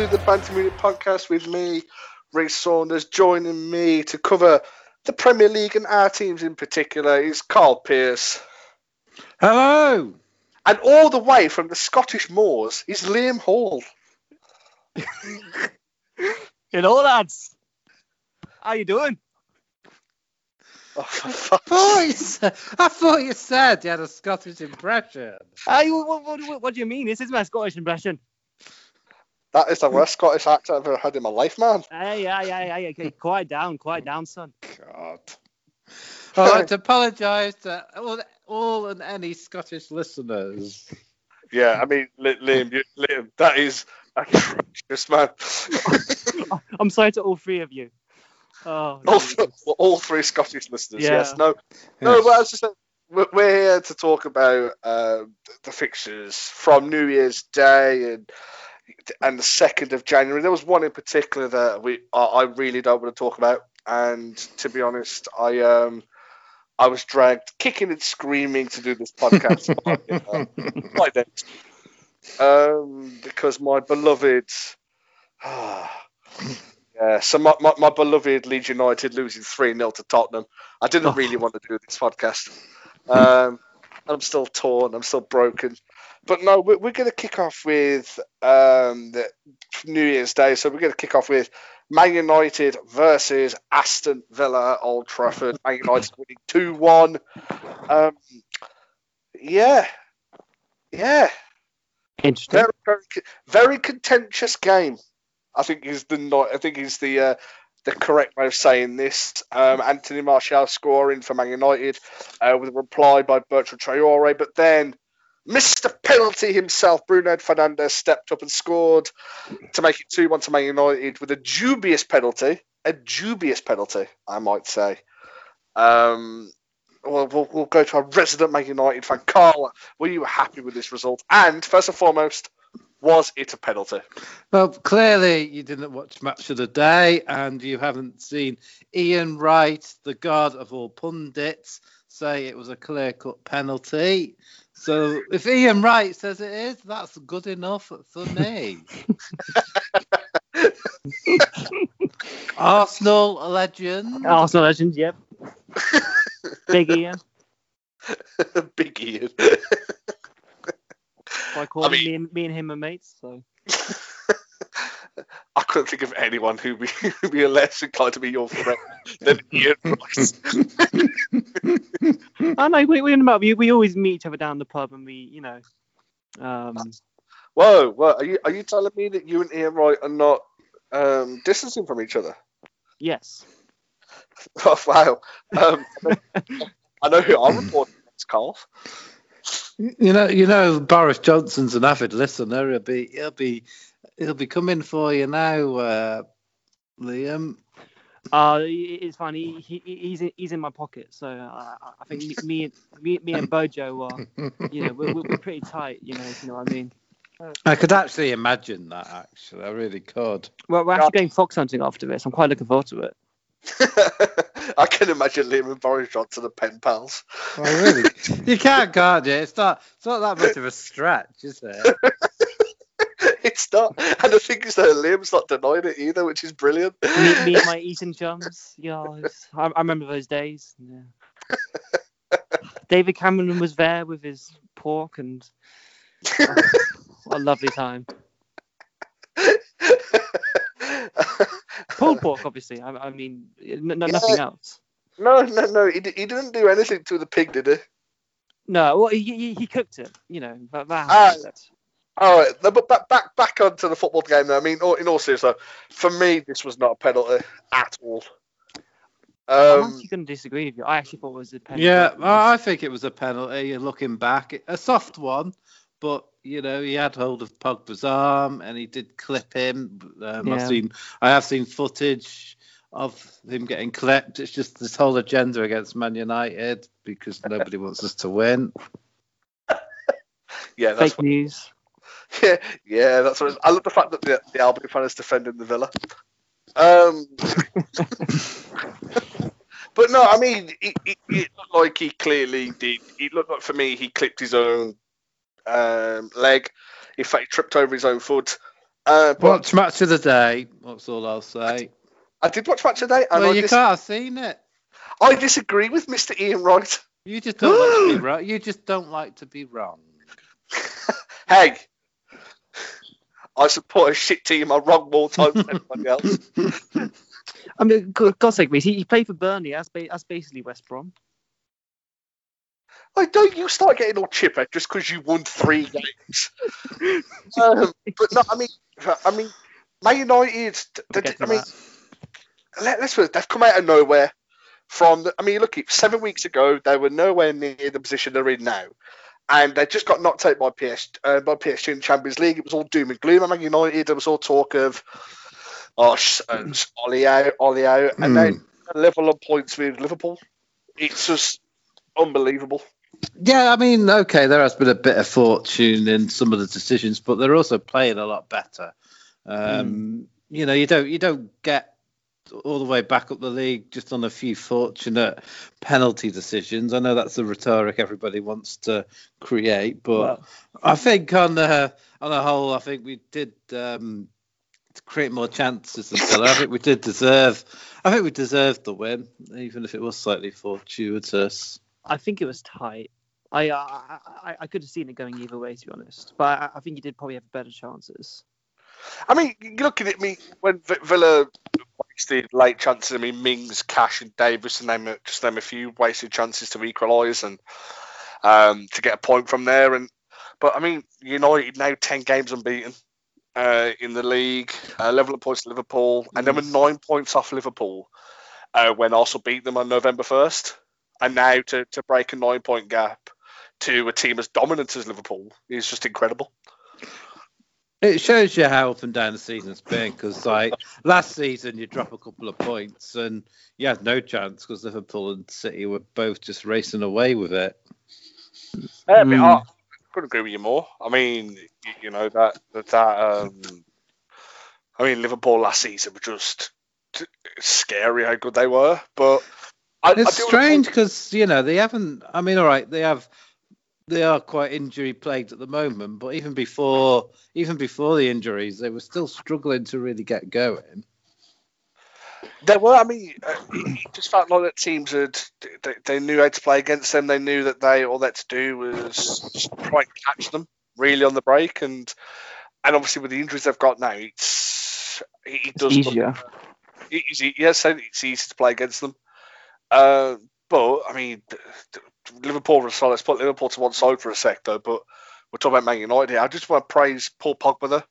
and welcome back to the Bantam Unit podcast with me, Ray Saunders. Joining me to cover the Premier League and our teams in particular is Carl Pierce. Hello. And all the way from the Scottish Moors is Liam Hall. Hello, lads. How you doing? Oh, for I fuck's thought, you said, I thought you said you had a Scottish impression. You- what, what, what, what do you mean? This is my Scottish impression. That is the worst Scottish accent I've ever had in my life, man. Hey, yeah, yeah, yeah, yeah. Okay, quiet down, quiet down, son. God. I'd like to apologise to all, all and any Scottish listeners. Yeah, I mean, Liam, you, Liam, that is atrocious, man. I'm sorry to all three of you. Oh, all, Jesus. all three Scottish listeners, Yeah. yes. No, no, but I said, we're we're here to talk about uh, the fixtures from New Year's Day and and the second of January. There was one in particular that we I, I really don't want to talk about, and to be honest, I um I was dragged kicking and screaming to do this podcast by, um because my beloved. Yeah, so my, my, my beloved Leeds United losing 3 0 to Tottenham. I didn't Oh. really want to do this podcast. Um, I'm still torn, I'm still broken. But no, we're, we're going to kick off with um, the New Year's Day. So we're going to kick off with Man United versus Aston Villa Old Trafford. Man United winning 2 1. Um, yeah. Yeah. Interesting. Very, very, very contentious game. I think is the. I think is the uh, the correct way of saying this. Um, Anthony Martial scoring for Man United uh, with a reply by Bertrand Traore, but then Mr. Penalty himself, Bruno Fernandes, stepped up and scored to make it two one to Man United with a dubious penalty. A dubious penalty, I might say. Um, well, we'll, we'll go to our resident Man United fan, Carl. Were you happy with this result? And first and foremost, was it a penalty? Well, clearly you didn't watch Match of the Day and you haven't seen Ian Wright, the god of all pundits, say it was a clear cut penalty. So if Ian Wright says it is, that's good enough for me. Arsenal legend. Arsenal legend, yep. Big Ian. Big Ian. I call I mean- me, and, me and him are mates. So I couldn't think of anyone who'd be, be less inclined to be your friend than Ian Rice. I know we we, we we always meet each other down the pub and we you know um Whoa, whoa, are you are you telling me that you and Ian Wright are not um, distancing from each other? yes Oh wow. Um, I know who I'm reporting against, Carl. You know, you know, Boris Johnson's an avid listener. He'll be, he'll be, he'll be coming for you now, uh, Liam. uh it's fine he, he he's in, he's in my pocket so uh, I think me me and me, me and Bojo are you know we're, we're we're pretty tight you know if you know what I mean I could actually imagine that. Actually, I really could. well we're actually going fox hunting after this I'm quite looking forward to it I can imagine Liam and Boris Johnson are pen pals. Oh, really? you can't, can't you? It's not, it's not that much of a stretch, is it? it's not, and the thing is that Liam's not denying it either, which is brilliant. me, me and my Eton chums yeah I, I remember those days yeah David Cameron was there with his pork and oh, what a lovely time pulled pork obviously I, I mean n- n- nothing else no, no, no. He, di- he didn't do anything to the pig, did he? No, well, he, he, he cooked it, you know. That, that Ah, All right, but back back back onto the football game. Though. I mean, in all seriousness, for me, this was not a penalty at all. I'm Um, actually going to disagree with you. I actually thought it was a penalty. Yeah, I I think it was a penalty. Looking back, a soft one, but you know he had hold of Pogba's arm and he did clip him. Um, Yeah. I've seen, I have seen footage of him getting clipped. It's just this whole agenda against Man United because nobody wants us to win. yeah, that's Fake news. Yeah, yeah, that's what. I love the fact that the, the Albion fan is defending the Villa. Um, but no, I mean, it, it, it looked like he clearly did. It looked like for me he clipped his own um, leg. In fact, he tripped over his own foot. Uh, but Watch match of the day. That's all I'll say. I did watch match today, and Well, I, you dis- can't have seen it. I disagree with Mr. Ian Wright. You just don't like to be wrong. You just don't like to be wrong. Hey, I support a shit team. I'm wrong more times than everybody else. I mean, God's sake, Reece, he, he played for Burnley. That's, ba- that's basically West Brom. Like, don't you start getting all chipper just because you won three games. um, but no, I mean, I mean, Man United. We'll They, I mean, let, us they've come out of nowhere. From the, I mean, look, seven weeks ago they were nowhere near the position they're in now, and they just got knocked out by PS uh, by PSG in the Champions League. It was all doom and gloom at Man United. There was all talk of, oh, and Ollie out, Ollie out, and Hmm. then level of points with Liverpool. It's just unbelievable. Yeah, I mean, okay, there has been a bit of fortune in some of the decisions, but they're also playing a lot better. Um, You know, you don't you don't get all the way back up the league just on a few fortunate penalty decisions. I know that's the rhetoric everybody wants to create, but Well- I think on the on the whole, I think we did um, create more chances than Villa. I think we did deserve. I think we deserved the win, even if it was slightly fortuitous. I think it was tight. I, I I I could have seen it going either way, to be honest. But I, I think you did probably have better chances. I mean, you look at it. I mean, when Villa wasted late chances, I mean, Mings, Cash, and Davis, to name just name a few, wasted chances to equalise and um, to get a point from there. And but I mean, United now ten games unbeaten uh, in the league, uh, level of points to Liverpool, and they were nine points off Liverpool uh, when Arsenal beat them on November first. And now to, to break a nine point gap to a team as dominant as Liverpool is just incredible. It shows you how up and down the season's been because, like, last season you drop a couple of points and you had no chance because Liverpool and City were both just racing away with it. Yeah, I, mean, Mm. I couldn't agree with you more. I mean, you know that that, that um, I mean, Liverpool last season were just t- scary how good they were. But I, I It's do strange because you know they haven't. I mean, all right, they have. They are quite injury plagued at the moment, but even before, even before the injuries, they were still struggling to really get going. There were. I mean, uh, it just felt like that teams had they, they knew how to play against them. They knew that they all they had to do was just try and catch them really on the break, and and obviously with the injuries they've got now, it's it, it does look- Easier. It is, yes, it's easy to play against them. Uh, but I mean, th- th- Liverpool. So let's put Liverpool to one side for a sec, though. But we're talking about Man United here. I just want to praise Paul Pogba. Though.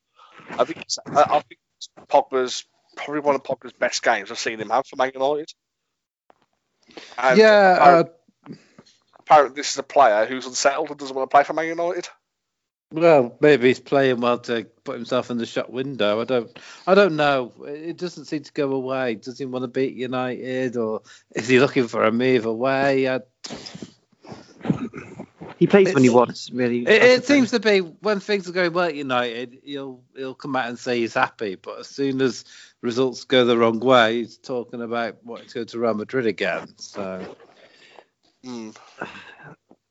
I think it's- I, I think Pogba's probably one of Pogba's best games I've seen him have for Man United. And yeah, uh, apparently this is a player who's unsettled and doesn't want to play for Man United. well, maybe he's playing well to put himself in the shot window. I don't, I don't know. It doesn't seem to go away. Does he want to beat United, or is he looking for a move away? I, He plays when he wants, really. It, it seems to be when things are going well at United, he'll he'll come out and say he's happy, but as soon as results go the wrong way, he's talking about wanting to go to Real Madrid again. So Hmm.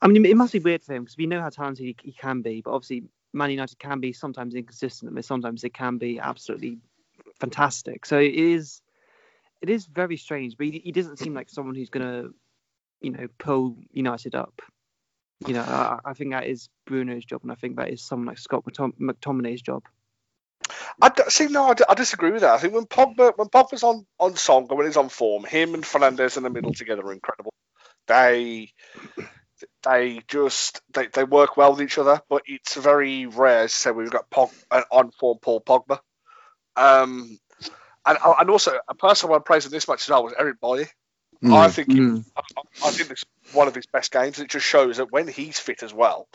I mean, it must be weird for him because we know how talented he, he can be, but obviously Man United can be sometimes inconsistent, but sometimes it can be absolutely fantastic. So it is, it is very strange. But he, he doesn't seem like someone who's gonna, you know, pull United up. You know, I, I think that is Bruno's job, and I think that is someone like Scott McTom- McTominay's job. I see. No, I, disagree with that. I think when Pogba when Pogba's on on song or when he's on form, him and Fernandes in the middle together are incredible. They they just they, they work well with each other, but it's very rare. I we've got Pog, an on form Paul Pogba. Um, and and also a person I praise in this match as well was Eric Bailly. Hmm. I think he- Mm. I, I think this is one of his best games. It just shows that when he's fit as well,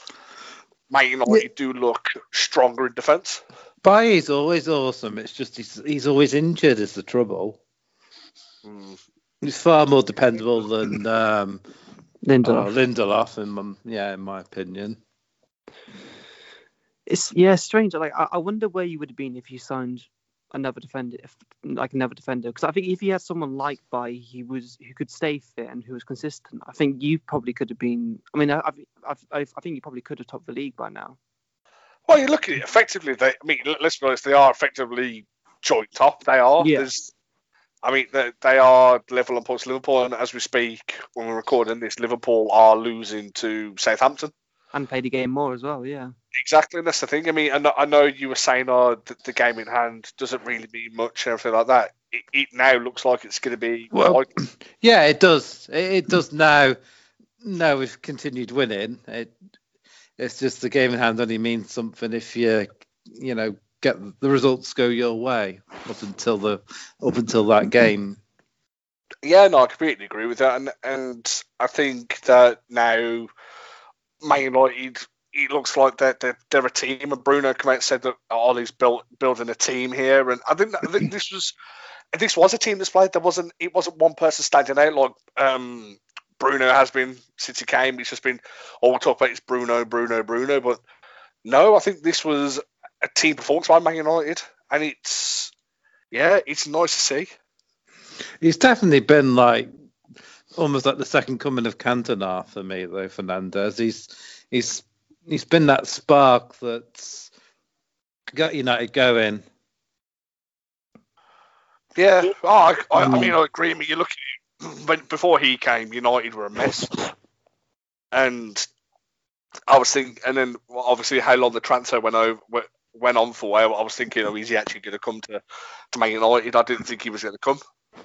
Man United do look stronger in defence. Bailly's always awesome. It's just he's he's always injured is the trouble. Mm. He's far more dependable than um, Lindelof. oh, Lindelof, in my, yeah, in my opinion. It's yeah, strange. Like I, I wonder where you would have been if you signed another defender, if, like another defender. Because I think if he had someone like by he was who could stay fit and who was consistent, I think you probably could have been. I mean, I, I've, I've, I've, think you probably could have topped the league by now. Well, you look at it effectively. They, I mean, let's be honest, they are effectively joint top. They are. Yeah. There's, I mean, they, they are level on points. Liverpool, and as we speak, when we're recording this, Liverpool are losing to Southampton. And play the game more as well, yeah. Exactly, and that's the thing. I mean, I know, I know you were saying, oh, the, the game in hand doesn't really mean much and everything like that. It, it now looks like it's going to be. Well, quite- Yeah, it does. It, it does now. Now we've continued winning. It, it's just the game in hand only means something if you, you know, get the results go your way up until the up until that game. Yeah, no, I completely agree with that, and and I think that now Man United, it looks like they're, they're, they're a team, and Bruno came out and said that Ollie's built building a team here, and I think I think this was this was a team display. There wasn't it wasn't one person standing out like um, Bruno has been since he came. It's just been all we talk about is Bruno, Bruno, Bruno, but no, I think this was a team performance by Man United, and it's yeah, it's nice to see. He's definitely been like almost like the second coming of Cantona for me, though. Fernandes. He's he's he's been that spark that's got United going. Yeah, oh, I, I, I Mm. mean, I agree. I mean, you look when before he came, United were a mess, and I was thinking, and then obviously how long the transfer went over went- went on for. I was thinking, oh, is he actually going to come to to Man United? I didn't think he was going to come,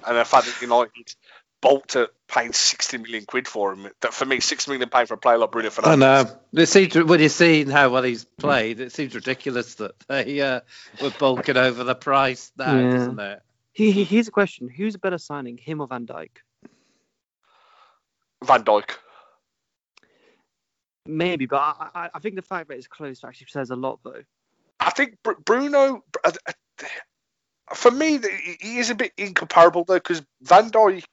and the fact that United bolt to paying sixty million quid for him, that for me, six million pound for a player like Bruno I know. It seems when you've seen how well he's played, it seems ridiculous that they uh, were bulking over the price now, Yeah. doesn't it? He, he, here's a question: Who's a better signing, him or Van Dijk? Van Dijk. Maybe, but I, I, I think the fact that it's close actually says a lot, though. I think Br- Bruno, uh, uh, for me, he is a bit incomparable though, because Van Dijk was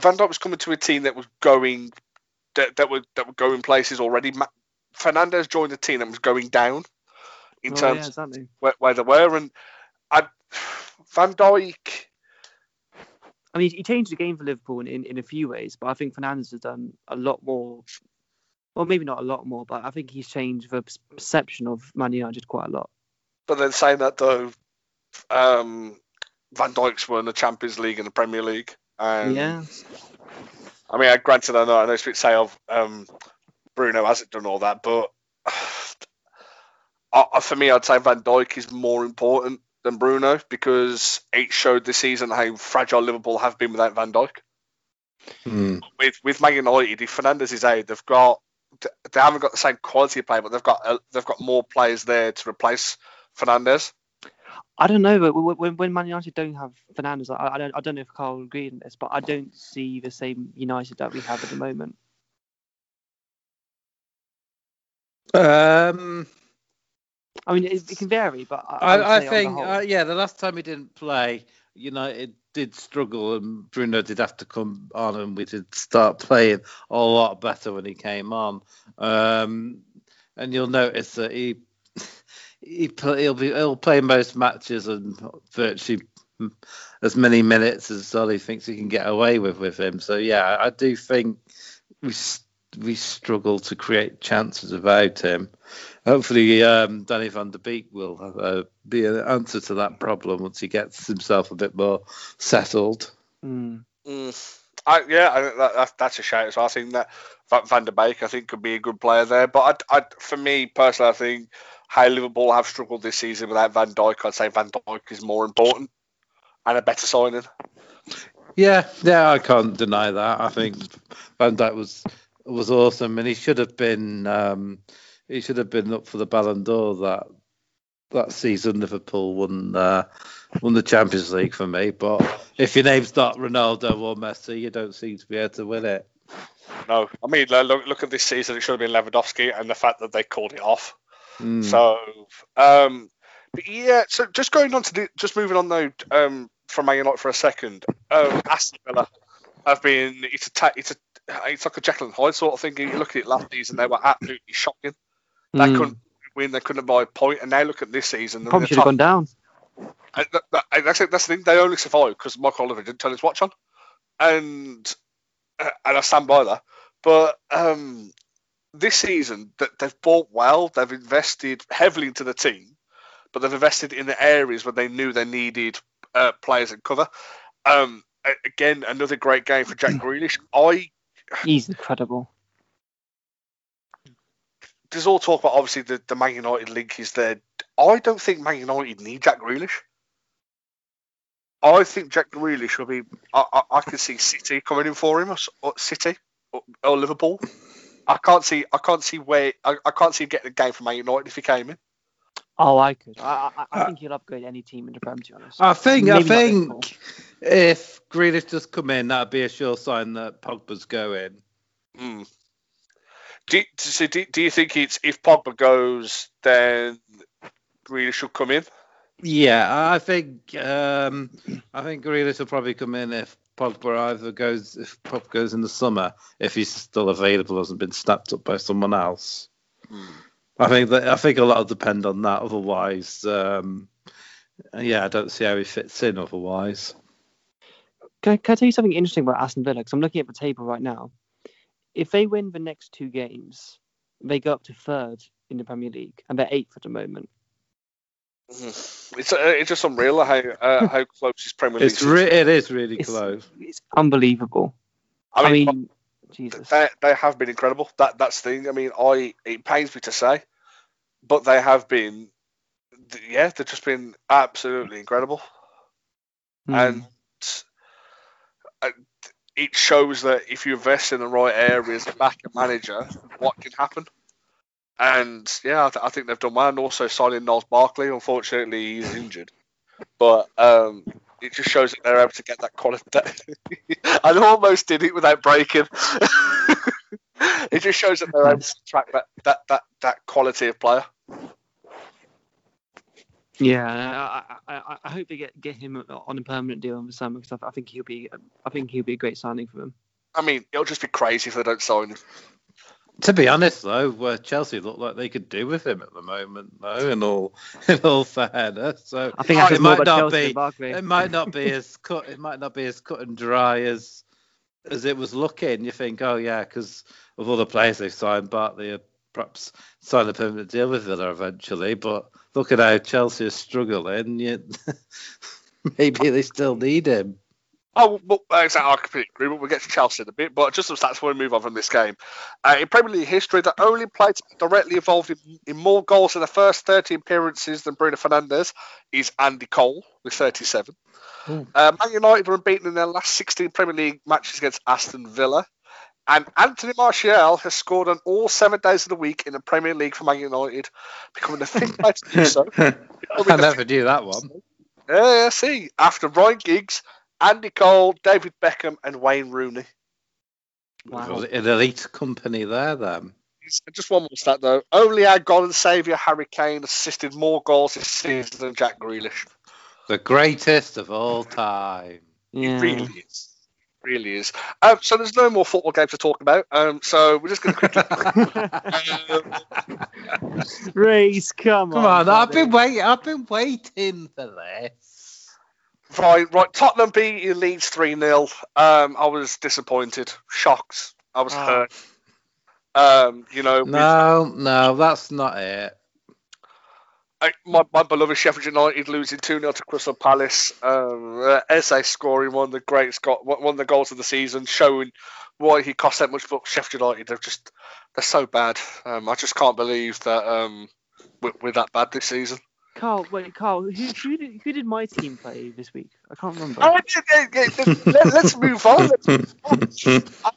Van Dijk was coming to a team that was going that, that were that were going places already. Ma- Fernandes joined a team that was going down in Oh, terms yeah, exactly. where, where they were, and I, Van Dijk. I mean, he changed the game for Liverpool in, in, in a few ways, but I think Fernandes has done a lot more. Well, maybe not a lot more, but I think he's changed the perception of Man United quite a lot. But then saying that though, um, Van Dijk's won the Champions League and the Premier League. And yeah. I mean, granted, I know I know a say of um, Bruno hasn't done all that, but uh, for me, I'd say Van Dijk is more important than Bruno because it showed this season how fragile Liverpool have been without Van Dijk. Hmm. With with Man United, if Fernandes is out, they've got they haven't got the same quality of play, but they've got uh, they've got more players there to replace Fernandes. I don't know, but when, when- when Man United don't have Fernandes, I, I don't I don't know if Carl will agree on this, but I don't see the same United that we have at the moment. Um, I mean, it, it can vary, but I, I, I, say the think, uh, yeah, the last time he didn't play, United did struggle, and Bruno did have to come on, and we did start playing a lot better when he came on. Um, and you'll notice that he he play, he'll be he'll play most matches and virtually as many minutes as Solly thinks he can get away with with him. So yeah, I do think we we struggle to create chances without him. Hopefully, um, Donny van de Beek will uh, be an answer to that problem once he gets himself a bit more settled. Mm. Mm. I, yeah, I, think that, that, that's a shout. So I think that Van, Van de Beek, I think, could be a good player there. But I, I, for me personally, I think how Liverpool have struggled this season without Van Dijk, I'd say Van Dijk is more important and a better signing. Yeah, yeah, I can't deny that. I think Van Dijk was was awesome, and he should have been um, he should have been up for the Ballon d'Or that that season. Liverpool won uh, won the Champions League for me, but if your name's not Ronaldo or Messi, you don't seem to be able to win it. No, I mean, look, look at this season. It should have been Lewandowski, and the fact that they called it off. Mm. So, um, but yeah. So just going on to the, just moving on though, um, from Man United for a second. Um, Aston Villa have been. It's a ta- it's a it's like a Jekyll and Hyde sort of thing. You look at it last season, they were absolutely shocking. They Mm. couldn't win. They couldn't buy a point, and now look at this season. Probably the should have gone down. and that, that, and that's, it, that's the thing. They only survived because Mark Oliver didn't turn his watch on, and uh, and I stand by that. But um, this season that they've bought well, they've invested heavily into the team, but they've invested in the areas where they knew they needed uh, players and cover. Um, again, another great game for Jack Grealish. I he's incredible. There's all talk about obviously the, the Man United link is there. I don't think Man United need Jack Grealish. I think Jack Grealish will be. I, I, I can see City coming in for him, or, or City, or, or, Liverpool. I can't see. I can't see where. I, I can't see him getting a game from Man United if he came in. Oh, I could. I, I, I think he'll upgrade any team in the Prem. To be honest, I think. Maybe I think if Grealish does come in, that'd be a sure sign that Pogba's going. Mm. Do, so do, do you think it's if Pogba goes, then Grealish should come in? Yeah, I think um, I think Grealish will probably come in if Pogba either goes if Pogba goes in the summer if he's still available hasn't been snapped up by someone else. Hmm. I think that I think a lot will depend on that. Otherwise, um, yeah, I don't see how he fits in. Otherwise, can, can I tell you something interesting about Aston Villa? Because I'm looking at the table right now. If they win the next two games, they go up to third in the Premier League, and they're eighth at the moment. Mm-hmm. It's uh, it's just unreal how uh, how close this Premier League. It's re- it is really it's, close. It's unbelievable. I mean, I mean Jesus. They, they have been incredible. That that's the thing. I mean, I it pains me to say, but they have been. Yeah, they've just been absolutely incredible, mm. and uh, it shows that if you invest in the right areas, back a manager, what can happen. And yeah, I, th- I, think they've done well. And also signing Niles Barkley. Unfortunately, he's injured, but um, it just shows that they're able to get that quality. I almost did it without breaking. it just shows that they're able to track that that that, that quality of player. Yeah, I, I, I hope they get get him on a permanent deal in the summer because I, I think he'll be I think he'll be a great signing for them. I mean, it'll just be crazy if they don't sign him. To be honest, though, where Chelsea look like they could do with him at the moment, though, in all in all fairness, so I think it might not be it might not be as cut it might not be as cut and dry as as it was looking. You think, oh yeah, because of all the players they've signed, Barkley perhaps sign a permanent deal with Villa eventually. But look at how Chelsea is struggling. Yet maybe they still need him. Oh, well, exactly. I completely agree. But we'll get to Chelsea in a bit. But just some stats before we move on from this game. Uh, in Premier League history, the only player directly involved in, in, more goals in the first 30 appearances than Bruno Fernandes is Andy Cole with 37. Uh, Man United were unbeaten in their last 16 Premier League matches against Aston Villa. And Anthony Martial has scored on all seven days of the week in the Premier League for Man United, becoming the fifth player to do so. I never knew that one. Yeah, yeah, see. After Ryan Giggs, Andy Cole, David Beckham, and Wayne Rooney. Wow. An elite company there, then. Just one more stat, though. Only our God and saviour, Harry Kane, assisted more goals this season than Jack Grealish. The greatest of all time. Yeah. It really is really is. Um, so there's no more football games to talk about. Um, so we're just going to quickly. um, Reese, come, come on! on I've been waiting. I've been waiting for this. Right, right. Tottenham beat Leeds three 0 um, I was disappointed, shocked. I was oh. hurt. Um, you know. No, no, that's not it my, my beloved Sheffield United losing 2 0 to Crystal Palace. Um, uh, Eze scoring one of the greatest, got one of the goals of the season, showing why he cost that much. But Sheffield United, they're just they're so bad. Um, I just can't believe that um, we're, we're, that bad this season. Carl, wait, Carl, who, who, did, who did my team play this week? I can't remember. Oh, let, us move on. Let's move on. I,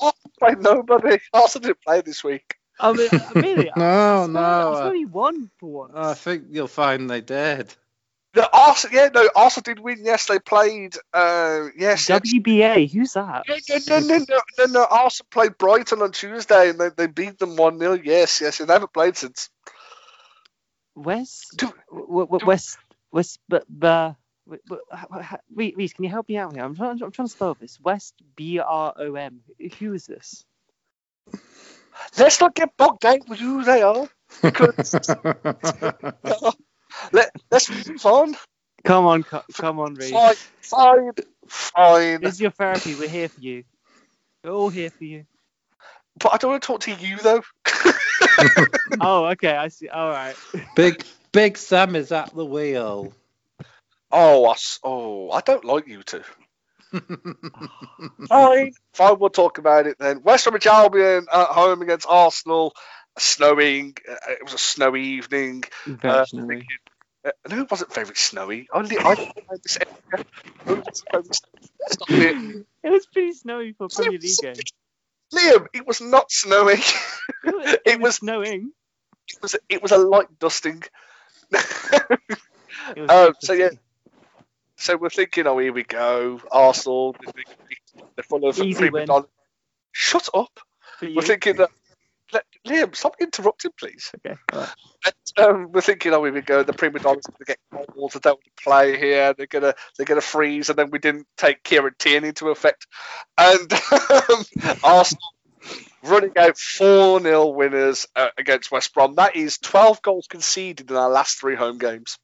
I played nobody. Arsenal didn't play this week. I mean, really? no, I no. I only one for once. I think you'll find they did. The Arsenal, yeah, no, Arsenal did win. Yes, they played. Uh, yes, WBA. Who's that? No, no, no, no, no, no. Arsenal played Brighton on Tuesday, and they, they beat them one 0 Yes, yes, they haven't played since. West, West, West, but, Reese, can you help me out here? I'm trying, I'm trying to spell this. West B R O M. Who is this? let's not get bogged down with who they are. Let, let's move on. Come on, come on, Reed. Fine, fine, fine. This is your therapy. We're here for you. We're all here for you. but I don't want to talk to you though. Oh, okay. I see. All right. Big Big Sam is at the wheel. oh, I, s- oh, I don't like you two. Fine, fine. We'll talk about it then. West Bromwich Albion at home against Arsenal. Snowing. Uh, it was a snowy evening. Very Uh, snowy. Uh, no, it wasn't very snowy. Only I don't know this area. It was very snowy. Stop it. It was pretty snowy for a Premier League game. Liam, it was not snowing. It was, it It was was- snowing. it was it was a light dusting. Um, so, yeah. so we're thinking, oh, here we go, Arsenal. They're full of Easy win. Shut up. We're thinking that. Let, Liam, stop interrupting, please. Okay. right. And, um, we're thinking, oh, we go. The prima donnas going to get called. They don't want to play here. They're gonna they're gonna freeze, and then we didn't take Kieran Tierney into effect, and um, Arsenal running out four 0 winners uh, against West Brom. That is twelve goals conceded in our last three home games.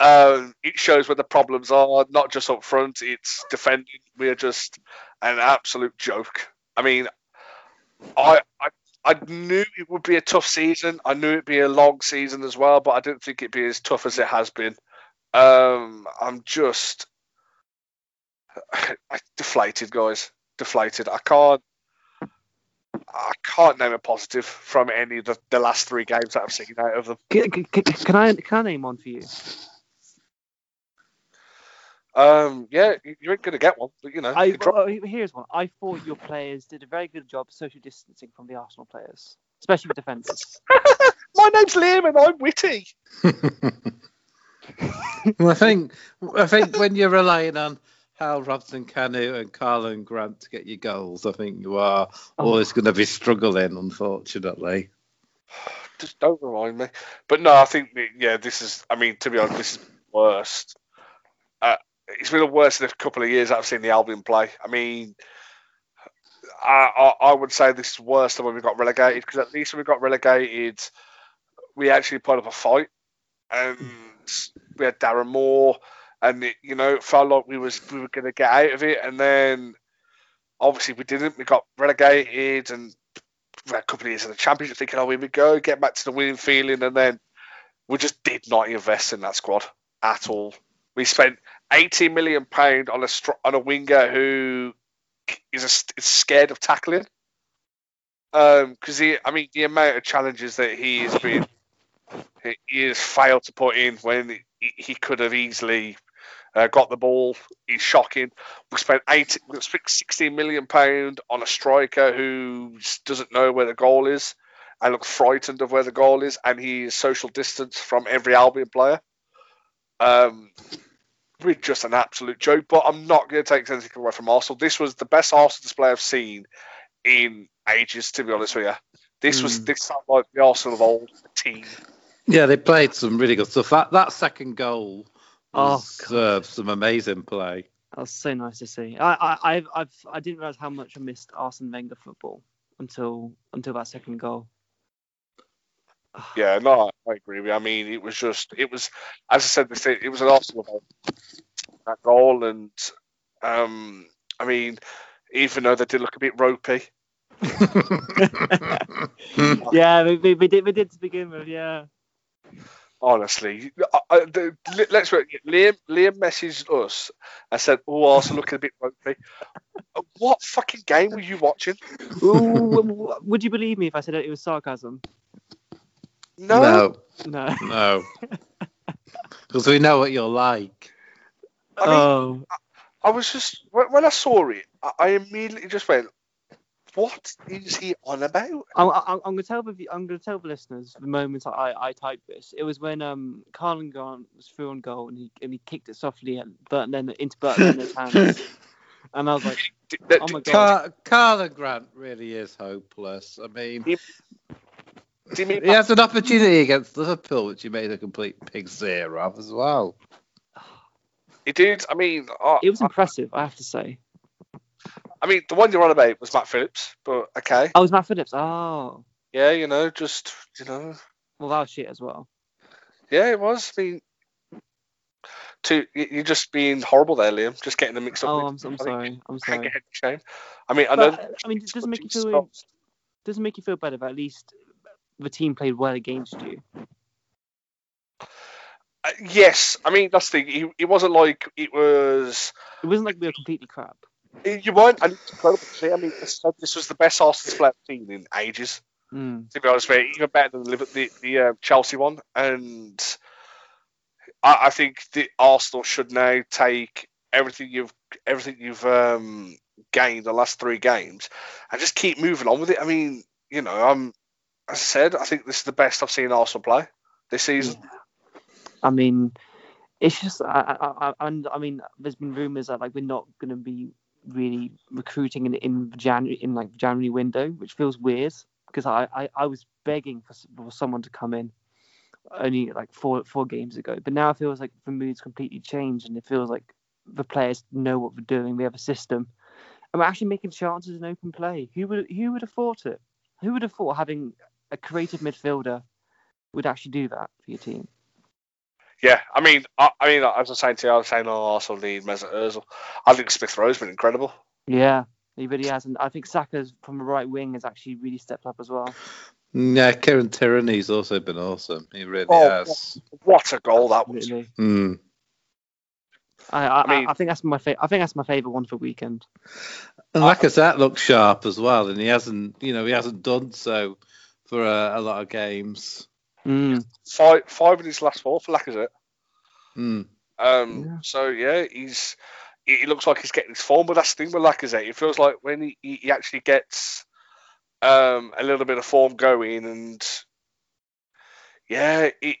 Um, it shows where the problems are. Not just up front; it's defending. We are just an absolute joke. I mean, I, I I knew it would be a tough season. I knew it'd be a long season as well, but I didn't think it'd be as tough as it has been. Um, I'm just I, deflated, guys. Deflated. I can't. I can't name a positive from any of the, the last three games that I've seen out of them. Can, can, can I can I name one for you? Um, yeah, you you ain't gonna get one, but you know. I, you drop- well, here's one. I thought your players did a very good job social distancing from the Arsenal players, especially with defenders. My name's Liam and I'm witty. well, I think I think when you're relying on Hal Robson Kanu and Karlan Grant to get your goals, I think you are always going to be struggling, unfortunately. Just don't remind me. But no, I think yeah, this is. I mean, to be honest, this is worst. It's been the worst in a couple of years I've seen the Albion play. I mean, I, I, I would say this is worse than when we got relegated because at least when we got relegated, we actually put up a fight and we had Darren Moore, and it, you know, it felt like we was we were going to get out of it, and then obviously we didn't. We got relegated and we had a couple of years in the championship, thinking, "Oh, here we go, get back to the winning feeling," and then we just did not invest in that squad at all. We spent 80 million pound on a on a winger who is, a, is scared of tackling. Um, because he, I mean, the amount of challenges that he has been, he, he has failed to put in when he, he could have easily uh, got the ball is shocking. We spent eight, we spent 16 million pound on a striker who doesn't know where the goal is and looks frightened of where the goal is, and he is social distance from every Albion player. Um, we're just an absolute joke. But I'm not going to take anything away from Arsenal. This was the best Arsenal display I've seen in ages, to be honest with you. This was Mm. this sounded like the Arsenal of old team. Yeah, they played some really good stuff. That that second goal Oh, uh, some amazing play. That was so nice to see. I I I've, I've I didn't realize how much I missed Arsene Wenger football until until that second goal. Yeah, no, I agree with you. I mean, it was just, it was, as I said, this it was an goal, that goal, and um, I mean, even though they did look a bit ropey, yeah, we, we, we did we did to begin with. Yeah. honestly, I, I, the, let- let's work. Liam, Liam messaged us and said, "Oh, Arsenal looking a bit ropey." what fucking game were you watching? Ooh, w- would you believe me if I said it was sarcasm? No, no, No. no, because we know what you're like. I mean, oh, I was just when, when I saw it, I, I immediately just went, "What is he on about?" I'm, I'm, I'm gonna tell the I'm gonna tell the listeners the moment I, I typed this. It was when um Karlan Grant was through on goal and he and he kicked it softly and Bernd then into Bernd Leno's hands, and I was like, Did- did- oh my god. Car- Karlan Grant really is hopeless. I mean, do you mean he has an opportunity against Liverpool, which he made a complete pig zero of as well. he did? I mean, I, It was impressive, I have to say. I mean, the one you're on about was Matt Phillips, but okay, Oh, it was Matt Phillips. Oh, yeah, you know, just you know, well, that was shit as well. yeah, it was. I mean, to you- you're just being horrible there, Liam. Just getting them mixed up. Oh, with- I'm, I'm sorry. I'm sorry. your head in shame. I mean, I know. But, I mean, it does it make you Scottish feel? Scots- doesn't make you feel better, but at least the team played well against you. Uh, yes, I mean that's the thing. It, it wasn't like it was. It wasn't like we were completely crap. You weren't, and it's incredible to see. I mean, this, this was the best Arsenal's flat I've in ages. Mm. To be honest with you, even better than the the, the uh, Chelsea one, and I, I think the Arsenal should now take everything you've everything you've um, gained the last three games and just keep moving on with it. I mean, you know, I'm I said, I think this is the best I've seen Arsenal play this season. I mean, it's just, I, I, I, I mean, there's been rumours that like we're not going to be really recruiting in in January in like January window, which feels weird because I, I, I was begging for, for someone to come in only like four four games ago, but now it feels like the mood's completely changed and it feels like the players know what they're doing. We have a system, and we're actually making chances in open play. Who would who would have thought it? Who would have thought having a creative midfielder would actually do that for your team? Yeah, I mean, I, I mean, as I was saying to you, I was saying, oh, Arsenal need Mesut Ozil. I think Smith Rowe's been incredible. Yeah, he really has, and I think Saka's from the right wing has actually really stepped up as well. Yeah, Kieran Tierney's also been awesome. He really Oh, has. What a goal that was! Really, Hmm. I I, I mean- I, I think that's my fa- I think that's my favorite one for weekend. And Lacazette looks sharp as well, and he hasn't, you know, he hasn't done so for a, a lot of games. Mm. Five, five in his last four for Lacazette. Hmm. Um, Yeah. so yeah, he's. He he looks like he's getting his form, but that's the thing with Lacazette. It feels like when he, he he actually gets um, a little bit of form going, and yeah, it, it-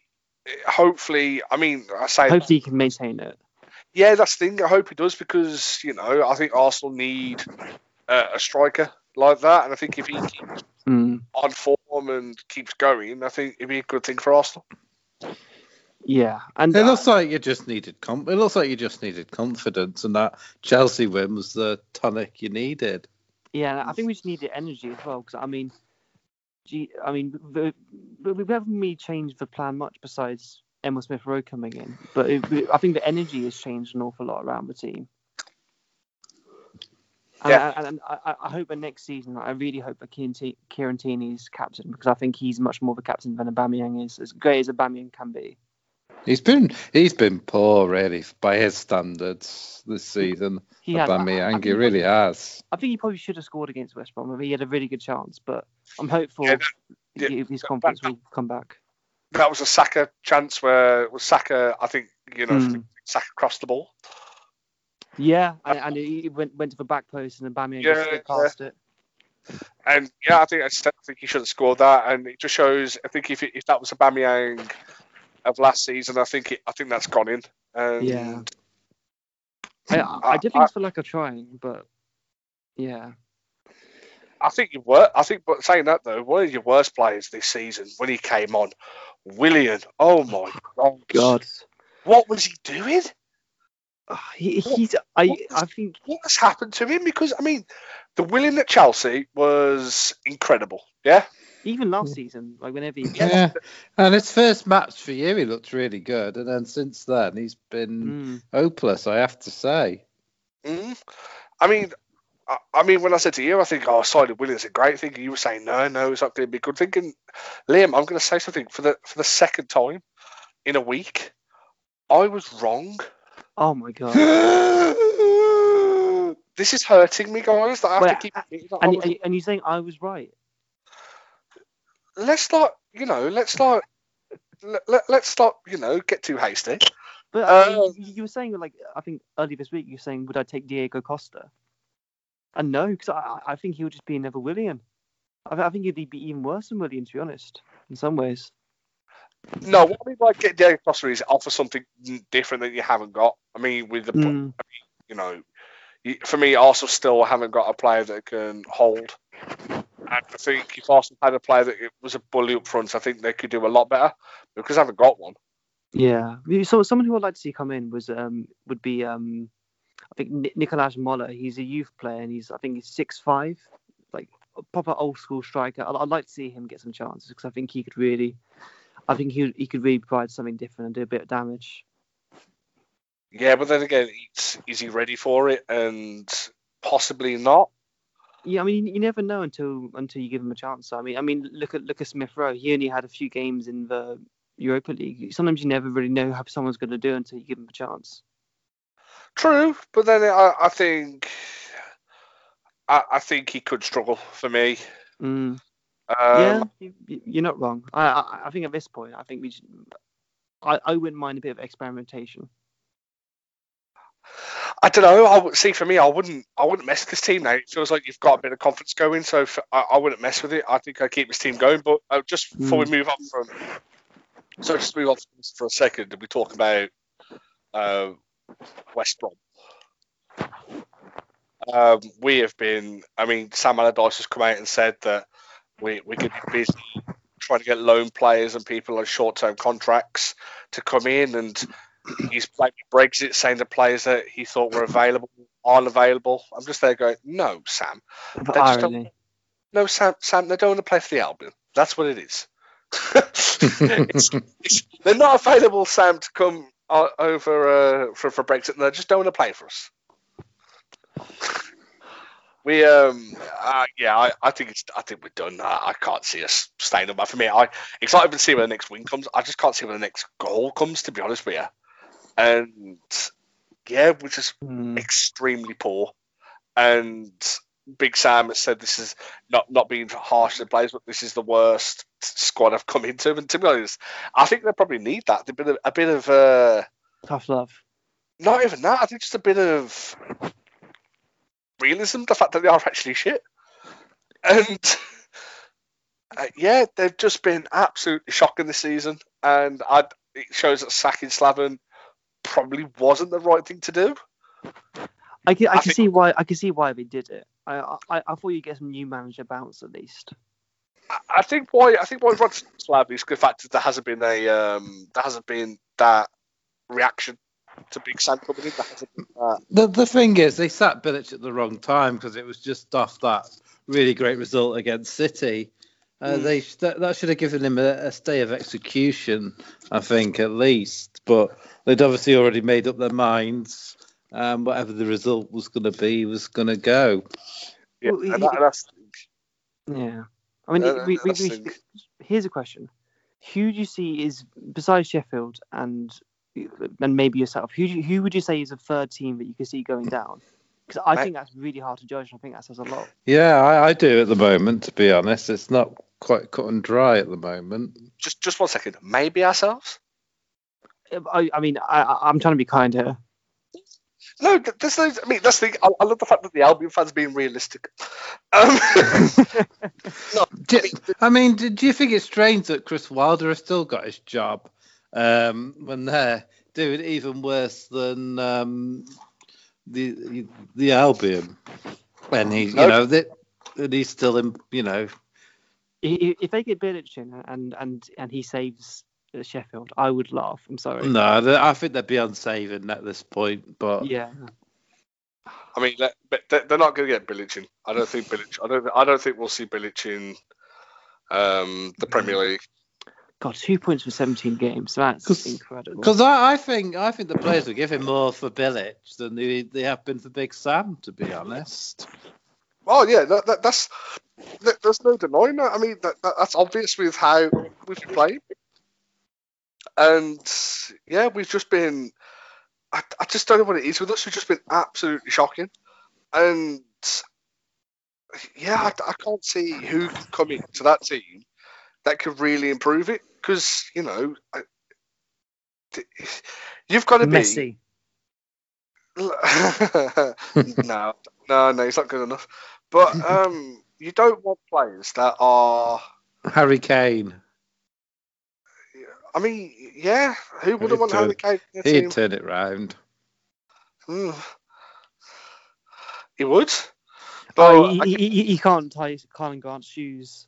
hopefully, I mean, I say Hopefully he can maintain it. Yeah, that's the thing. I hope he does because you know I think Arsenal need uh, a striker like that, and I think if he keeps Mm. on form and keeps going, I think it'd be a good thing for Arsenal. Yeah, and It uh, looks like you just needed com- It looks like you just needed confidence, and that Chelsea win was the tonic you needed. yeah, I think we just needed energy as well. Because I mean, gee, I mean, the, the, we haven't really changed the plan much besides Emil Smith Rowe coming in, but it, I think the energy has changed an awful lot around the team. And, Yeah. I, and I, I hope that next season, I really hope that Kieran, T- Kieran captain because I think he's much more of a captain than Aubameyang is. As great as Aubameyang can be. He's been he's been poor really by his standards this season. He has. I- I Aubameyang, think he really has. I think he probably should have scored against West Brom. I mean, he had a really good chance, but I'm hopeful Yeah, that- he- his confidence that- will come back. That was a Saka chance where was Saka. I think you know Mm. Saka crossed the ball. Yeah, uh, and, and he went went to the back post and Aubameyang Yeah, just past it. And yeah, I think I, think he should have scored that, and it just shows. I think if it, if that was Aubameyang of last season, I think it, I think that's gone in. And Yeah. I, I, I did it's for lack of trying, but yeah, I think you were. I think, but saying that though, one of your worst players this season when he came on, Willian. Oh my god! God, what was he doing? He, he's I I think What has happened to him? Because I mean, the Willian at Chelsea was incredible. Yeah, even last season, like whenever he Yeah, and his first match for you, he looked really good, and then since then he's been Mm, hopeless. I have to say. mm I mean. I- I mean, when I said to you, I think, oh, Simon Willian's a great thing. You were saying, no, no, it's not going to be a good thing. And Liam, I'm going to say something for the for the second time in a week. I was wrong. Oh my god, this is hurting me, guys. That I have Well, to keep. I and and, and you're saying I was right? let's not, you know, let's not, let, let, let's not, you know, get too hasty. But Uh, you, you were saying like I think earlier this week you were saying would I take Diego Costa? And no, because I I think he would just be another Willian. I, I think he'd be even worse than Willian, to be honest, in some ways. No, what I mean by get Diego Costa is offer something different that you haven't got. I mean, with the, Mm, you know, for me, Arsenal still haven't got a player that can hold. And I think if Arsenal had a player that it was a bully up front, I think they could do a lot better. Because they haven't got one. yeah. So someone who I'd like to see come in was um would be um I think Nikolaj Möller. He's a youth player and he's I think he's six five, like a proper old school striker. I'd, I'd like to see him get some chances because I think he could really, I think he he could really provide something different and do a bit of damage. Yeah, but then again, is he ready for it? And possibly not. Yeah, I mean, you never know until until you give him a chance. I mean, I mean, look at look at Smith Rowe. He only had a few games in the Europa League. Sometimes you never really know how someone's going to do until you give them a chance. True, but then I, I think I, I think he could struggle for me. Mm. Um, yeah, you, you- you're not wrong. I, I I think at this point, I think we should. I, I wouldn't mind a bit of experimentation. I don't know. I would see for me, I wouldn't. I wouldn't mess with this team now. It feels like you've got a bit of confidence going, so I I wouldn't mess with it. I think I keep this team going. But uh, just before we move on from, so just move on from for a second, and we talk about uh, West Brom. Um, we have been. I mean, Sam Allardyce has come out and said that we we're going to be busy trying to get loan players and people on short-term contracts to come in and he's played Brexit, saying the players that he thought were available aren't available. I'm just there going, no, Sam, no, Sam, Sam, they don't want to play for the Albion. That's what it is. it's, it's, they're not available, Sam, to come uh, over uh, for for Brexit. They just don't want to play for us. We um uh, yeah I, I think it's I think we're done. I, I can't see us staying up. But for me, I excited to see where the next win comes. I just can't see where the next goal comes. To be honest with you, and yeah, we're just Mm. extremely poor. And Big Sam has said this is not not being harsh to the players, but this is the worst squad I've come into. And to be honest, I think they probably need that. A bit of a bit of uh, Tough love. not even that. I think just a bit of realism. The fact that they are actually shit, and uh, yeah, they've just been absolutely shocking this season. And I, it shows that sacking Slaven probably wasn't the right thing to do. I can, I I can think- see why I can see why they did it. I I, I thought you'd get some new manager bounce at least. I- think why I think why Rod Slab is the fact that there hasn't been a um, there hasn't been that reaction to Big Sam coming in. Hasn't been that. The the thing is, they sat Bilic at the wrong time because it was just off that really great result against City. Uh, Mm. They sh- that, that should have given him a, a stay of execution, I think, at least. But they'd obviously already made up their minds. Um, whatever the result was going to be was going to go. Yeah, Well, and he- that, that's Yeah. I mean, Uh, we, we, we, here's a question: Who do you see is besides Sheffield and and maybe yourself? Who who would you say is a third team that you could see going down? Because I Mate. think that's really hard to judge. I think that says a lot. Yeah, I, I do at the moment, to be honest. It's not quite cut and dry at the moment. just just one second. Maybe ourselves. I, I mean, I, I- I'm trying to be kind here. No, there's no. I mean, that's the. I, I love the fact that the Albion fans being realistic. Um, no, Do, I mean, I mean, do, do you think it's strange that Chris Wilder has still got his job um, when they're doing even worse than um, the the Albion? And he, you No. know, that and he's still in, you know, I- i- If they get Bilic and and and he saves uh, Sheffield, I would laugh. I'm sorry. no, I think they'd be unsaving at this point. But Yeah. I mean, but they- they're not going to get Bilic in. I don't think Bilic. I don't. I don't think we'll see Bilic in um, the Premier League. God, two points from 17 games. That's 'Cause- incredible. because I, I think I think the players will give him more for Bilic than they, they have been for Big Sam, to be honest. Oh yeah, that, that, that's that, there's no denying that. I mean, that, that, that's obvious with how we've been playing, and yeah, we've just been. I, I just don't know what it is with us. We've just been absolutely shocking, and yeah, I, I can't see who can come into that team that could really improve it because you know. I, You've got to be no, no, no, it's not good enough. But um, you don't want players that are. Harry Kane, I mean, yeah, who wouldn't want Harry Kane he'd turn it round. Hmm. He would. Oh, But he, he, he, he can't tie Karlan Grant's shoes.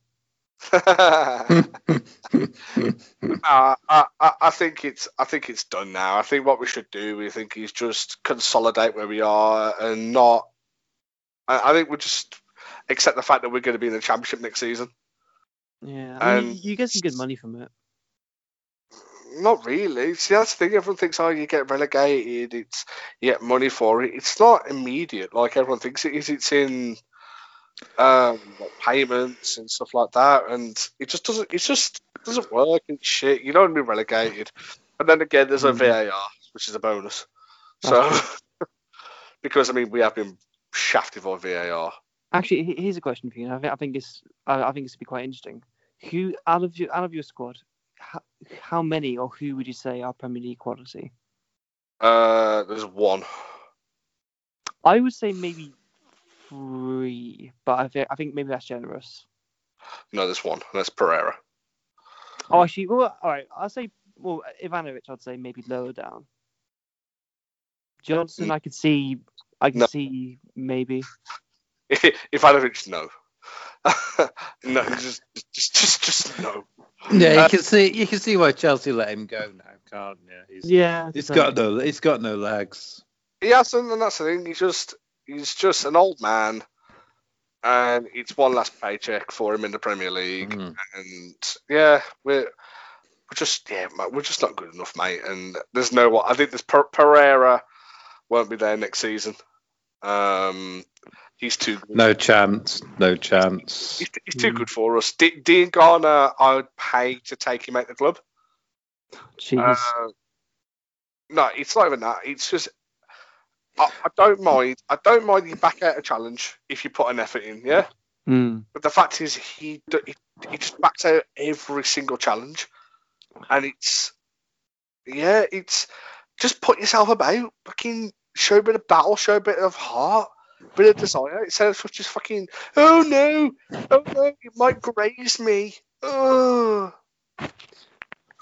I, Uh, I, I, think it's I think it's done now. I think what we should do, we think, is just consolidate where we are and not. I, I think we just accept the fact that we're going to be in the championship next season. Yeah, I mean, And- you get some good money from it. Not really. See, that's the thing. Everyone thinks, oh, you get relegated. It's you get money for it. It's not immediate like everyone thinks it is. It's in um, like payments and stuff like that, and it just doesn't. It just doesn't work and shit. You don't be relegated, and then again, there's a Mm. VAR, which is a bonus. So, because I mean, we have been shafted by VAR. Actually, here's a question for you. I think I think it's I, think it's to be quite interesting. Who out of your out of your squad, how, how many or who would you say are Premier League quality? Uh, there's one. I would say maybe three, but I think I think maybe that's generous. No, there's one. That's Pereira. Oh, actually, well, all right. I'll say well, Ivanovic. I'd say maybe lower down. Johnson, I could see. I can No. see maybe. Ivanovic, no. no, just, just, just, just no. Yeah, you Uh, can see you can see why Chelsea let him go now, can't you? He's, Yeah, he's so- got no he's got no legs. He hasn't, and that's the thing. He just, he's just an old man, and it's one last paycheck for him in the Premier League. Mm. And yeah, we're, we're just, yeah, mate, we're just not good enough, mate. And there's no, what I think there's Per- Pereira won't be there next season. Um, he's too good. No chance, no chance. He's, he's too Mm. good for us. D- Diangana, I would pay to take him out the club. Jeez. Uh, no, it's not even that. It's just I, I don't mind. I don't mind you back out a challenge if you put an effort in, yeah. Mm. But the fact is, he he, he just backs out every single challenge, and it's yeah, it's just put yourself about, fucking show a bit of battle, show a bit of heart, bit of desire. Instead of just fucking oh no, oh no, it might graze me. Ugh.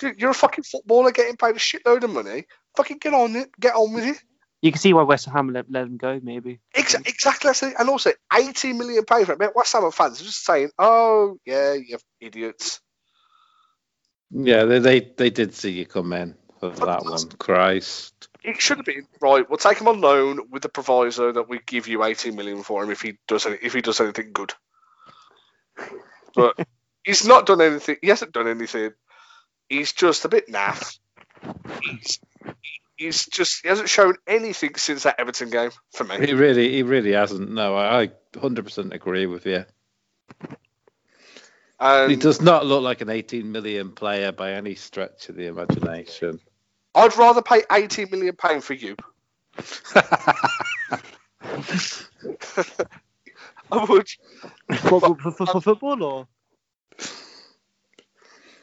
Dude, you're a fucking footballer getting paid a shitload of money. Fucking get on it, get on with it. You can see why West Ham let, let him go, maybe. Ex- exactly. That's. And also, 80 million pounds for it. Man, West Ham fans are just saying, "Oh yeah, you idiots." Yeah, they, they they did see you come in for that one. Christ. It should have been right. We'll take him on loan with the proviso that we give you 18 million for him if he does any, if he does anything good. But he's not done anything. He hasn't done anything. He's just a bit naff. He's he's just he hasn't shown anything since that Everton game for me. He really he really hasn't. No, I, I 100% agree with you. And he um, does not look like an 18 million player by any stretch of the imagination. I'd rather pay 18 million pound for you. I would. for, for, for, for football or?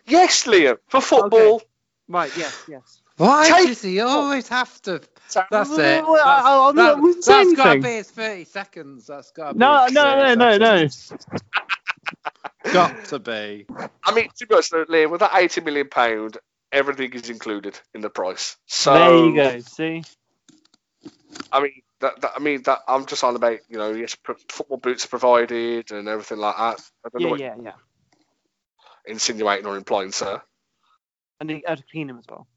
Yes, Liam, for football. Right, yes, yes. Why Take- does he always have to? That's it. Well, well, I- I- I'm not- I wouldn't say has got to be his 30 seconds. That's got to be. No, his no, 30 no, no, no. Got to be. I mean, to be honest, though, Liam, with that 80 million pound, everything is included in the price. So there you go. See, I mean, that, that I mean that I'm just on about you know yes, pro- football boots are provided and everything like that. I don't know yeah, what yeah, yeah. insinuating or implying, sir. And they had to clean him as well.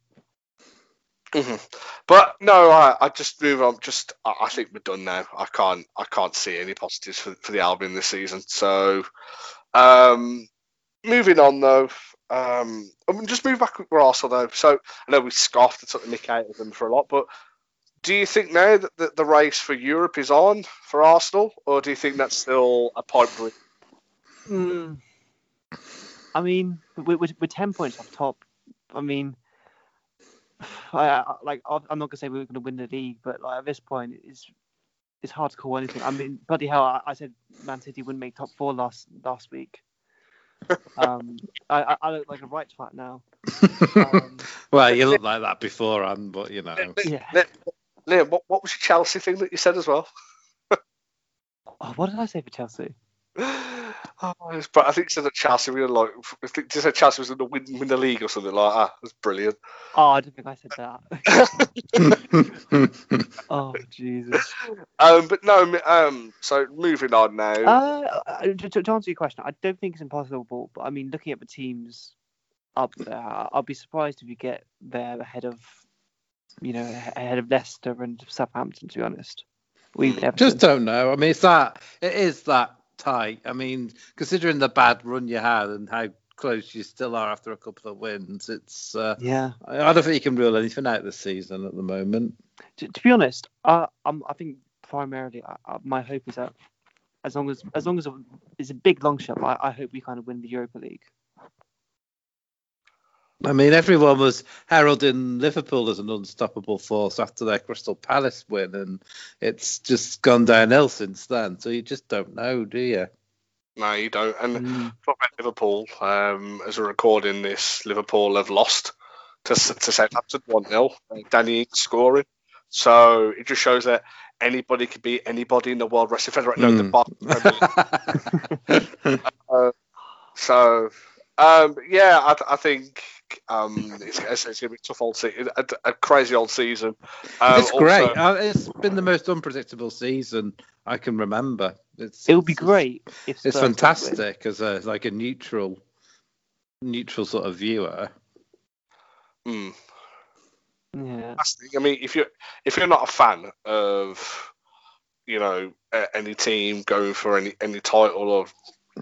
Hmm But no, I, I just move on. Just I, I think we're done now. I can't I can't see any positives for, for the Albion this season. So, um, moving on though. Um, I mean, just move back with Arsenal though. So I know we scoffed and took the mick out of them for a lot, but do you think now that the, race for Europe is on for Arsenal, or do you think that's still a dream? Mm. I mean, we're, we're ten points off top. I mean, I, I like I'm I'm not gonna say we're gonna win the league, but like at this point, it's it's hard to call anything. I mean, bloody hell, I, I said Man City wouldn't make top four last last week. Um, I, I, I look like a right twat now. Um, Well, you looked like that beforehand, but you know. yeah. Liam, what, what was your Chelsea thing that you said as well? Oh, what did I say for Chelsea? Oh, it's- but I think you said that Chelsea were like. I think you said Chelsea was going to win, win the league or something like that. That's brilliant. Oh, I don't think I said that. oh, Jesus. Um, but no, um, so moving on now. Uh, uh, to, to to answer your question, I don't think it's impossible. But I mean, looking at the teams up there, I- I'll be surprised if you get there ahead of, you know, ahead of Leicester and Southampton. To be honest, We. Just don't know. I mean, it's that it is that tight. I mean, considering the bad run you had and how close you still are after a couple of wins, it's. Uh, yeah. I don't think you can rule anything out this season at the moment. To, to be honest, I I'm, I think primarily I, I, my hope is that as long as as long as it's a big long shot, I, I hope we kind of win the Europa League. I mean, everyone was heralding Liverpool as an unstoppable force after their Crystal Palace win, and it's just gone downhill since then. So you just don't know, do you? No, you don't. And Mm. talk about Liverpool. Um, as we're recording this, Liverpool have lost to to Southampton one 0 Danny Ings scoring. So it just shows that anybody could be anybody in the World Wrestling Federation. No, the bottom. So um, yeah, I, I think um, it's, it's, it's gonna be a tough old season, a, a crazy old season. Um, it's great. also- Uh, it's been the most unpredictable season I can remember. It's It would be great if It's Spurs fantastic as a like a neutral, neutral sort of viewer. Hmm. Yeah. That's the thing. I mean, if you're if you're not a fan of, you know, any team going for any any title or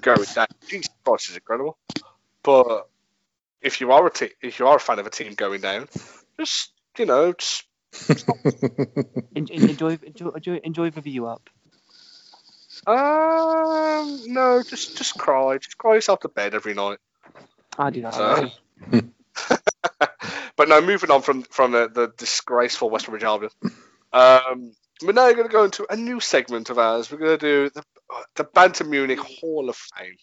going down, Jesus Christ, is incredible. But if you are a te- if you are a fan of a team going down, just you know, just En- en- enjoy, enjoy, enjoy, enjoy the view up. um, no, just just cry, just cry yourself to bed every night. I do that. So- but no, moving on from from the, the disgraceful West Bromwich Albion. Um, we're now going to go into a new segment of ours. We're going to do the, the Banter Munich Hall of Fame.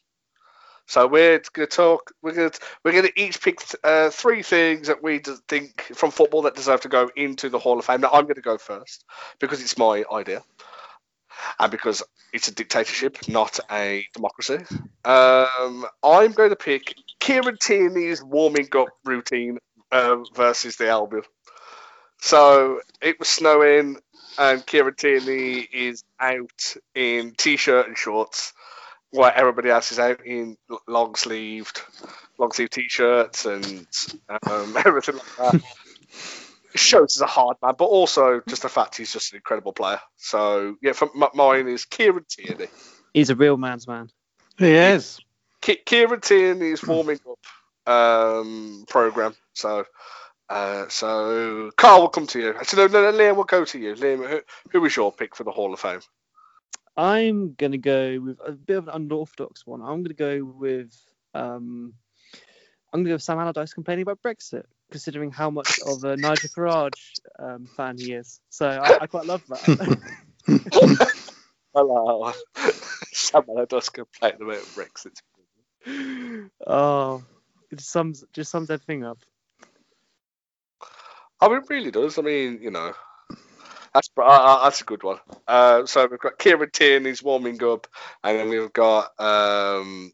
So we're going to talk. We're going to we're going to each pick uh, three things that we think from football that deserve to go into the Hall of Fame. Now I'm going to go first because it's my idea, and because it's a dictatorship, not a democracy. Um, I'm going to pick Kieran Tierney's warming up routine uh, versus the Albion. So it was snowing, and Kieran Tierney is out in t-shirt and shorts, while everybody else is out in long-sleeved, long-sleeve t-shirts and um, everything like that. Shows he's a hard man, but also just the fact he's just an incredible player. So yeah, for, mine is Kieran Tierney. He's a real man's man. He is. Ki- Kieran Tierney's warming up um, program. So, uh, so Carl will come to you. Actually, no, no, no, Liam will go to you. Liam, who, who was your pick for the Hall of Fame? I'm gonna go with a bit of an unorthodox one. I'm gonna go with um, I'm gonna go with Sam Allardyce complaining about Brexit, considering how much of a Nigel Farage um, fan he is. So I, I quite love that. Hello. Sam Allardyce complaining about Brexit. oh, it just sums just sums everything up. I mean, it really does. I mean, you know, that's uh, uh, that's a good one. Uh, so we've got Kieran Tierney's warming up, and then we've got um,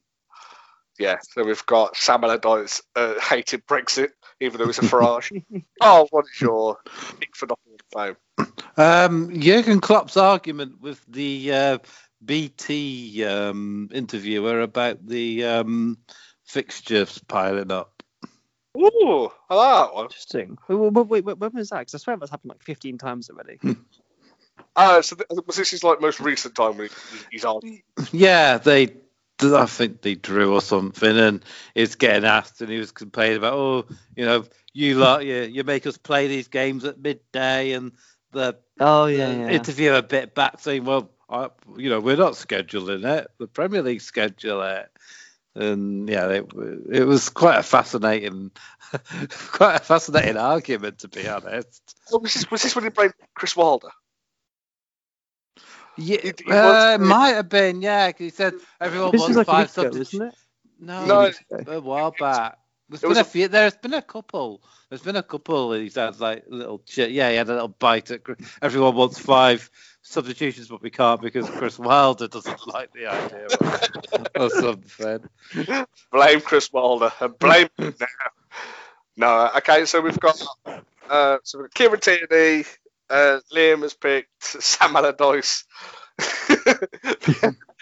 yeah, so we've got Sam Allardyce uh, hated Brexit, even though it's a Farage. oh, what is your pick for the Hall of Fame? Um, Jurgen Klopp's argument with the uh, BT um, interviewer about the um, fixtures piling up. Ooh, I like that one. Interesting. Wait, wait, wait, wait, when was that? Because I swear that's happened like 15 times already. Uh, so th- this is like most recent time when he, he's on? Yeah, they. I think they drew or something, and he's getting asked, and he was complaining about, oh, you know, you lot, you, you make us play these games at midday, and the Oh the yeah, yeah. interviewer a bit back saying, well, I, you know, we're not scheduling it. The Premier League schedule it. And yeah, it, it was quite a fascinating, quite a fascinating argument to be honest. Oh, was this was this when he blamed Chris Wilder? Yeah, It- it uh, was- might have been, yeah. 'cause he said everyone This wants like five week ago, substitutes. wasn't it? No, No, it a while back. There's It been a a- few. There's been a couple. There's been a couple. He's had like little. Ch- yeah, he had a little bite at. Chris- Everyone wants five substitutions, but we can't because Chris Wilder doesn't like the idea or, or something. Blame Chris Wilder and blame him now. No, okay, so we've got uh, so we've got Kieran Tierney, uh, Liam has picked Sam Allardyce.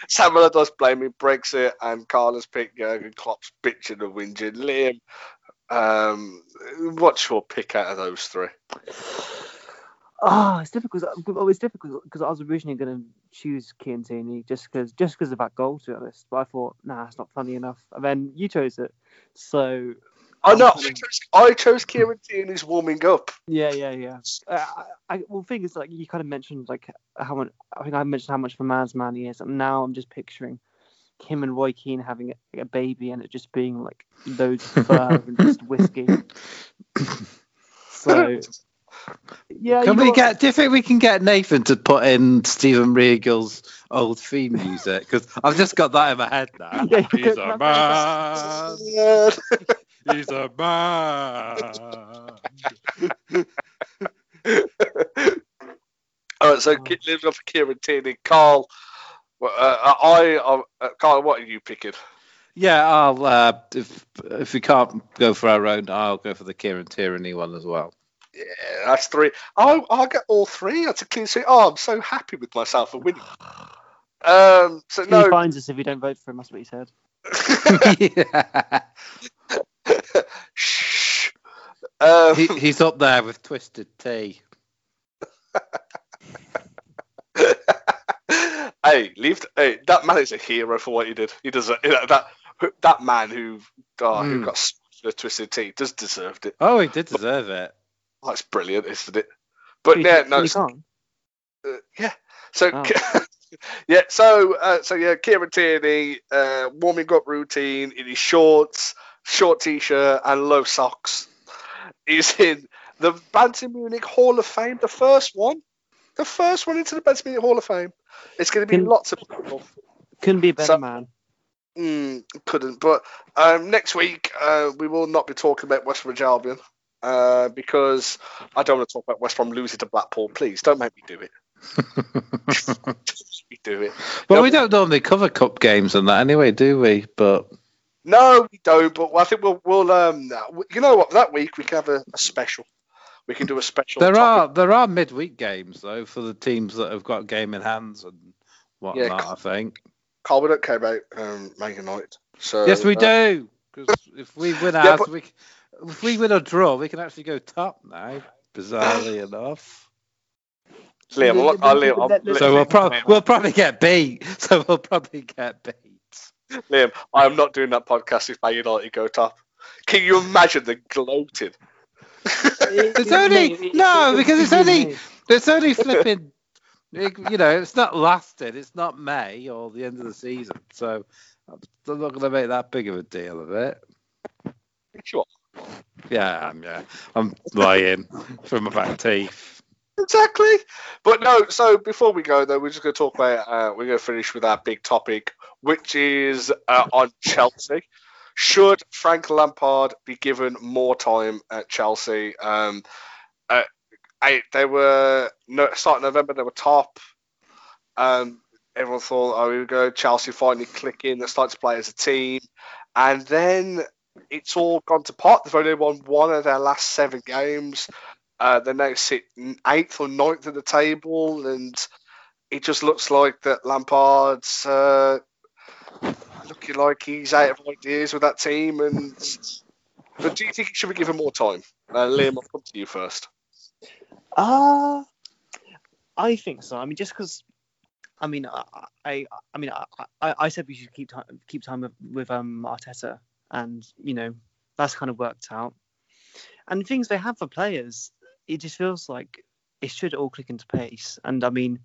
Sam Allardyce blaming Brexit, and Carl has picked Jurgen Klopp's bitching and whinging. Liam, um, what's your pick out of those three? Oh, it's difficult. Oh, it's difficult because I was originally going to choose Kieran Tierney just because just because of that goal, to be honest. But I thought, nah, it's not funny enough. And then you chose it, so I know. I'm I kinda- chose, I chose Kieran Tierney's warming up. Yeah, yeah, yeah. Uh, I, I, well, the thing is, like, you kind of mentioned, like, how much. I think I mentioned how much of a man's man he is, and now I'm just picturing him and Roy Keane having a, a baby, and it just being like loads of fur and just whiskey. So, yeah. Can we got- get? Do you think we can get Nathan to put in Steven Regal's old theme music? Because I've just got that in my head now. Yeah, you He's a man. He's a man. All right, so Ki- lives off Kieran Tierney. Carl, uh, I, I, uh, Carl, what are you picking? Yeah, I'll. Uh, if if we can't go for our own, I'll go for the Kieran Tierney one as well. Yeah, that's three. I'll, I'll get all three. That's a clean sweep. Oh, I'm so happy with myself for winning. Um, so He no, finds us if we don't vote for him. That's what he said. yeah. shh. Um, he, he's up there with Twisted Tea. hey, leave. th- Hey, that man is a hero for what he did. He does that. That man who, oh, who Mm. got the twisted tea does deserved it. Oh, he did deserve it. That's brilliant, isn't it? But yeah, no, uh, yeah. So Oh. yeah, so uh, so yeah, Kieran Tierney, uh, warming up routine in his shorts, short t-shirt, and low socks. He's in the Bayern Munich Hall of Fame, the first one, the first one into the Bayern Munich Hall of Fame. It's going to be lots of people. Couldn't be a better So- man. Mm, couldn't. But um, next week uh, we will not be talking about West Bromwich Albion uh, because I don't want to talk about West Brom losing to Blackpool. Please don't make me do it. Me do it. But No, we don't normally cover cup games and that anyway, do we? But No, we don't. But I think we'll we'll um you know what that week we can have a, a special. We can do a special. there topic. are there are midweek games though for the teams that have got game in hands and whatnot. Yeah, I think. Carl, we don't care about um, Man United. So yes, we uh, do. Because if we win Yeah, but- we if we win or draw, we can actually go top now. Bizarrely enough. Liam, uh, I'm not- I'll, Liam, I'm- Let- let- So we'll Liam, probably we'll probably get beat. So we'll probably get beat. Liam, I am not doing that podcast if Man United go top. Can you imagine the gloating? It's only no because it's only it's only flipping. you know, it's not lasted. It's not May or the end of the season, so I'm not going to make that big of a deal of it. Sure. Yeah, I'm, yeah, I'm lying from my back teeth. Exactly. But no, so before we go though, we're just going to talk about, uh, we're going to finish with our big topic, which is uh, on Chelsea. Should Frank Lampard be given more time at Chelsea? Um, uh, I, they were, no, starting November, they were top. Um, everyone thought, oh, here we go, Chelsea finally clicking, they start to play as a team. And then it's all gone to pot. They've only won one of their last seven games. Uh, they now sit eighth or ninth in the table, and it just looks like that Lampard's uh, looking like he's out of ideas with that team. And but do you think he should be given more time? Uh, Liam, I'll come to you first. Uh, I think so. I mean, just because, I mean, I, I, I mean, I, I, I said we should keep time, keep time with, with um Arteta, and you know, that's kind of worked out. And the things they have for players, it just feels like it should all click into place. And I mean,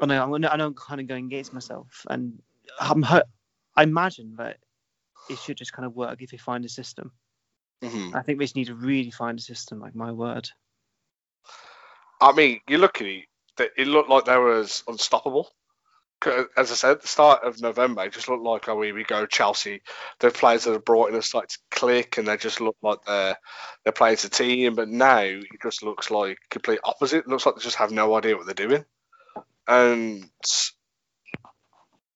I know, I'm, I know I'm kind of going against myself, and I'm, I imagine that it should just kind of work if they find a system. Mhm. I think they just need to really find a system. Like my word. I mean, you look at it, it looked like they was unstoppable. As I said, at the start of November, it just looked like, oh, here we go, Chelsea. The players that are brought in have started to click, and they just look like they're they're playing as a team. But now it just looks like complete opposite. It looks like they just have no idea what they're doing. And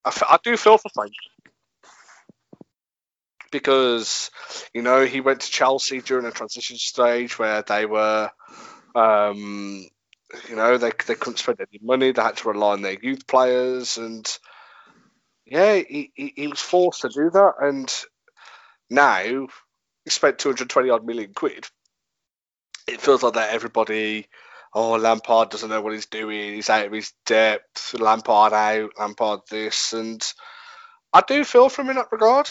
I do feel for Frank because you know he went to Chelsea during a transition stage where they were um, you know, they they couldn't spend any money. They had to rely on their youth players, and yeah, he, he, he was forced to do that. And now he spent two hundred twenty odd million quid. It feels like that everybody, oh Lampard doesn't know what he's doing. He's out of his depth. Lampard out. Lampard this, and I do feel for him in that regard.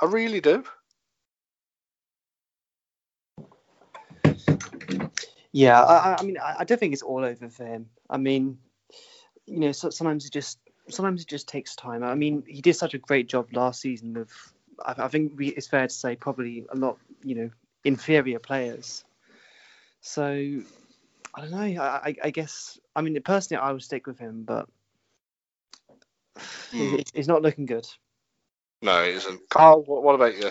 I really do. Yeah, I, I mean, I, I don't think it's all over for him. I mean, you know, so, sometimes it just sometimes it just takes time. I mean, he did such a great job last season with. I, I think we, it's fair to say probably a lot, you know, inferior players. So I don't know. I, I, I guess I mean personally, I would stick with him, but Mm. it's, it's not looking good. No, it isn't. Carl, what, what about you?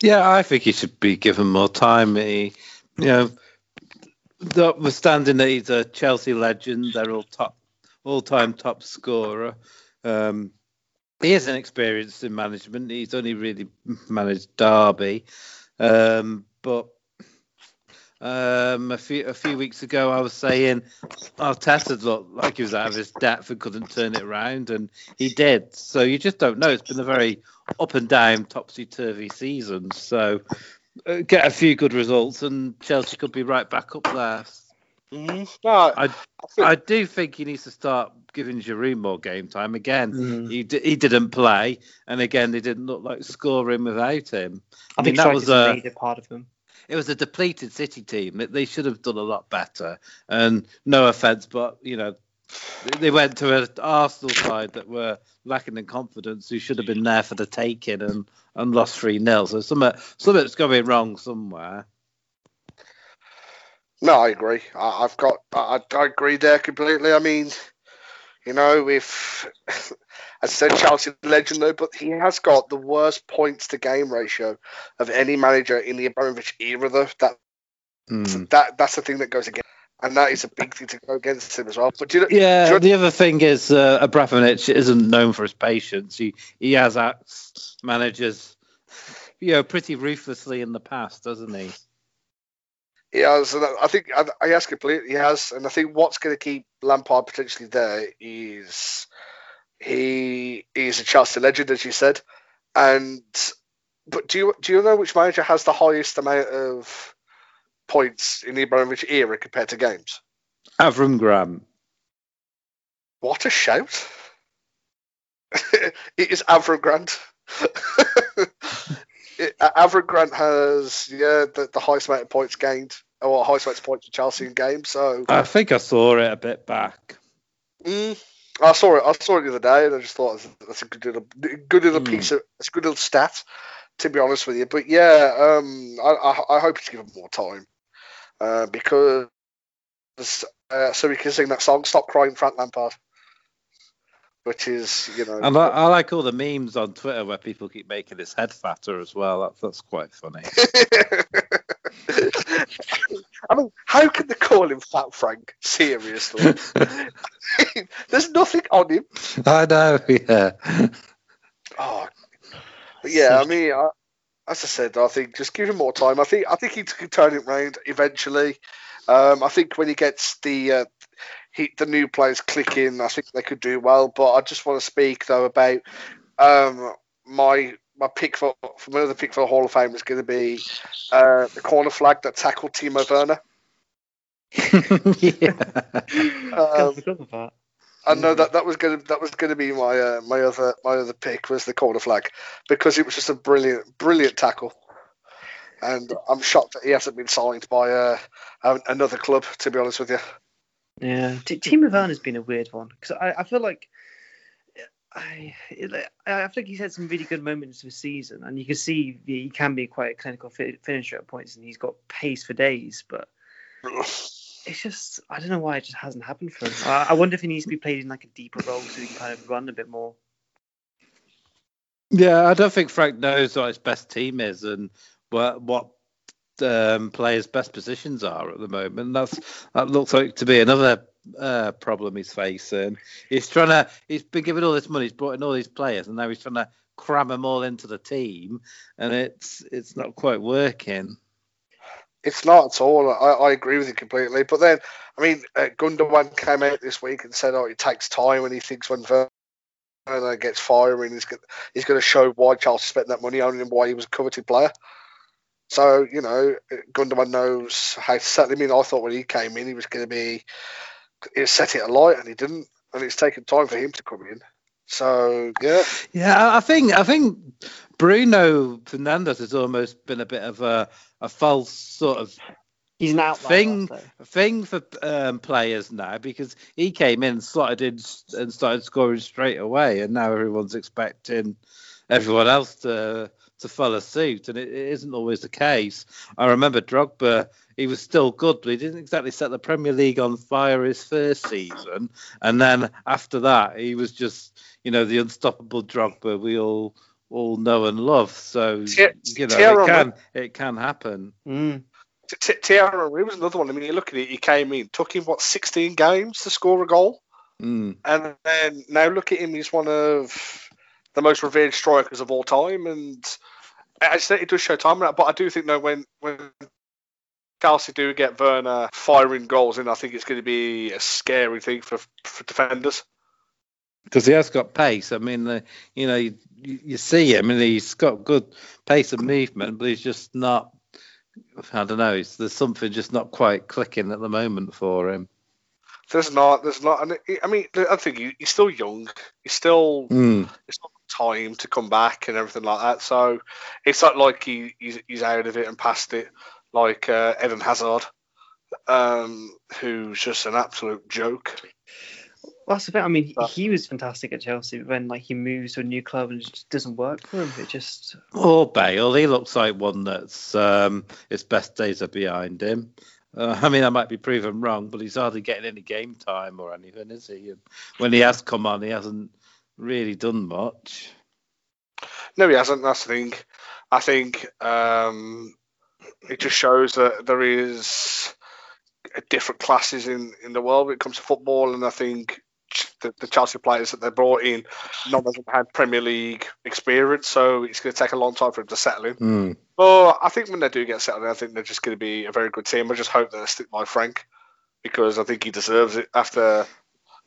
Yeah, I think he should be given more time. He, you know, notwithstanding that he's a Chelsea legend, they're all top, all-time top scorer. Um, he is inexperienced in management. He's only really managed Derby, um, but um, a few a few weeks ago, I was saying Arteta looked like he was out of his depth and couldn't turn it around, and he did. So you just don't know. It's been a very up and down, topsy turvy season. So get a few good results, and Chelsea could be right back up there. Mm, no, I, think, I do think he needs to start giving Giroud more game time. Again, Mm. he d- he didn't play, and again they didn't look like scoring without him. I, I think mean, that was a a- major part of him. It was a depleted City team. They- They should have done a lot better. And no offence, but you know, they went to an Arsenal side that were lacking in confidence, who should have been there for the taking and, and lost three 0 So something something's going wrong somewhere. no, I agree. I, I've got, I, I agree there completely. I mean, you know, if as I said, Chelsea legend though, but he has got the worst points to game ratio of any manager in the Abramovich era. Though that Hmm. that that's the thing that goes against, and that is a big thing to go against him as well. But do you know, Yeah, Sure. the other thing is uh, Abramovich isn't known for his patience. He he has axed managers, you know, pretty ruthlessly in the past, doesn't he? He has, and I think I, I ask completely. He has, and I think what's going to keep Lampard potentially there is he is a Chelsea legend, as you said. And but do you do you know which manager has the highest amount of points in the Abramovich era compared to games? Avram Grant. What a shout! it is Avram Grant. it, Avram Grant has yeah the, the highest amount of points gained, or highest amount of points for Chelsea in games. So I think I saw it a bit back. Mm, I saw it. I saw it the other day, and I just thought that's- a good little, good little Hmm. piece of, it's a good little stat, to be honest with you. But yeah, um, I, I, I hope to give him more time, uh, because uh, so we can sing that song, "Stop Crying, Frank Lampard," which is you know. And I, I like all the memes on Twitter where people keep making his head fatter as well. That's, that's quite funny. I mean, how can they call him Fat Frank? Seriously, there's nothing on him. I know, yeah. Oh, yeah. I mean, I, as I said, I think just give him more time. I think I think he can turn it round eventually. Um, I think when he gets the uh, he, the new players clicking, I think they could do well. But I just want to speak though about um, my my pick for for another pick for the Hall of Fame is going to be uh, the corner flag that tackled Timo Werner. yeah. Um, I forgot about I know that that was gonna that was gonna be my uh, my other my other pick was the corner flag because it was just a brilliant brilliant tackle, and I'm shocked that he hasn't been signed by uh, another club. To be honest with you, Yeah, T- Timo Werner's been a weird one because I, I feel like I I feel like he's had some really good moments this season, and you can see he can be quite a clinical fi- finisher at points, and he's got pace for days. But it's just I don't know why it just hasn't happened for him. I, I wonder if he needs to be played in like a deeper role so he can kind of run a bit more. Yeah, I don't think Frank knows what his best team is and what what um, players' best positions are at the moment. That's that looks like to be another uh, problem he's facing. He's trying to. He's been given all this money. He's brought in all these players, and now he's trying to cram them all into the team, and it's it's not quite working. It's not at all. I, I agree with you completely. But then, I mean, uh, Gundogan came out this week and said, "Oh, it takes time," and he thinks when Werner gets firing, he's going he's going to show why Chelsea spent that money on him why he was a coveted player. So you know, Gundogan knows how to settle him in. I thought when he came in, he was going to be he set it alight, and he didn't. And it's taken time for him to come in. So yeah, Yeah, I- I think I think Bruno Fernandes has almost been a bit of a, a false sort of He's an outlier. Thing- thing for um, players now because he came in, slotted in, and started scoring straight away, and now everyone's expecting everyone else to to follow suit, and it, it isn't always the case. I remember Drogba; he was still good, but he didn't exactly set the Premier League on fire his first season, and then after that, he was just you know the unstoppable Drogba we all all know and love. So Ti- you know Thierry it can it can happen. Mm. T- T- was another one. I mean, you look at it. He came in, took him what 16 games to score a goal, Mm. and then now look at him. He's one of the most revered strikers of all time, and I said it does show time. But I do think though when when Chelsea do get Werner firing goals in, I think it's going to be a scary thing for for defenders. Because he has got pace. I mean, the, you know, you, you see him and he's got good pace and movement, but he's just not. I don't know. It's, there's something just not quite clicking at the moment for him. There's not, there's not. And it- I mean, I think he, he's still young. He's still Mm. it's not time to come back and everything like that. So it's not like he, he's, he's out of it and past it, like uh, Eden Hazard, um, who's just an absolute joke. Well, that's the thing. I mean, But- he was fantastic at Chelsea, but when like he moves to a new club and it just doesn't work for him, it just Or Bale, he looks like one that's um, his best days are behind him. Uh, I mean, I might be proven wrong, but he's hardly getting any game time or anything, is he? And when he has come on, he hasn't really done much. No, he hasn't. That's the thing. I think um, it just shows that there is different classes in, in the world when it comes to football, and I think the, the Chelsea players that they brought in, none of them had Premier League experience, so it's going to take a long time for them to settle in. Mm. Well, I think when they do get settled in, I think they're just going to be a very good team. I just hope that they stick by Frank because I think he deserves it after.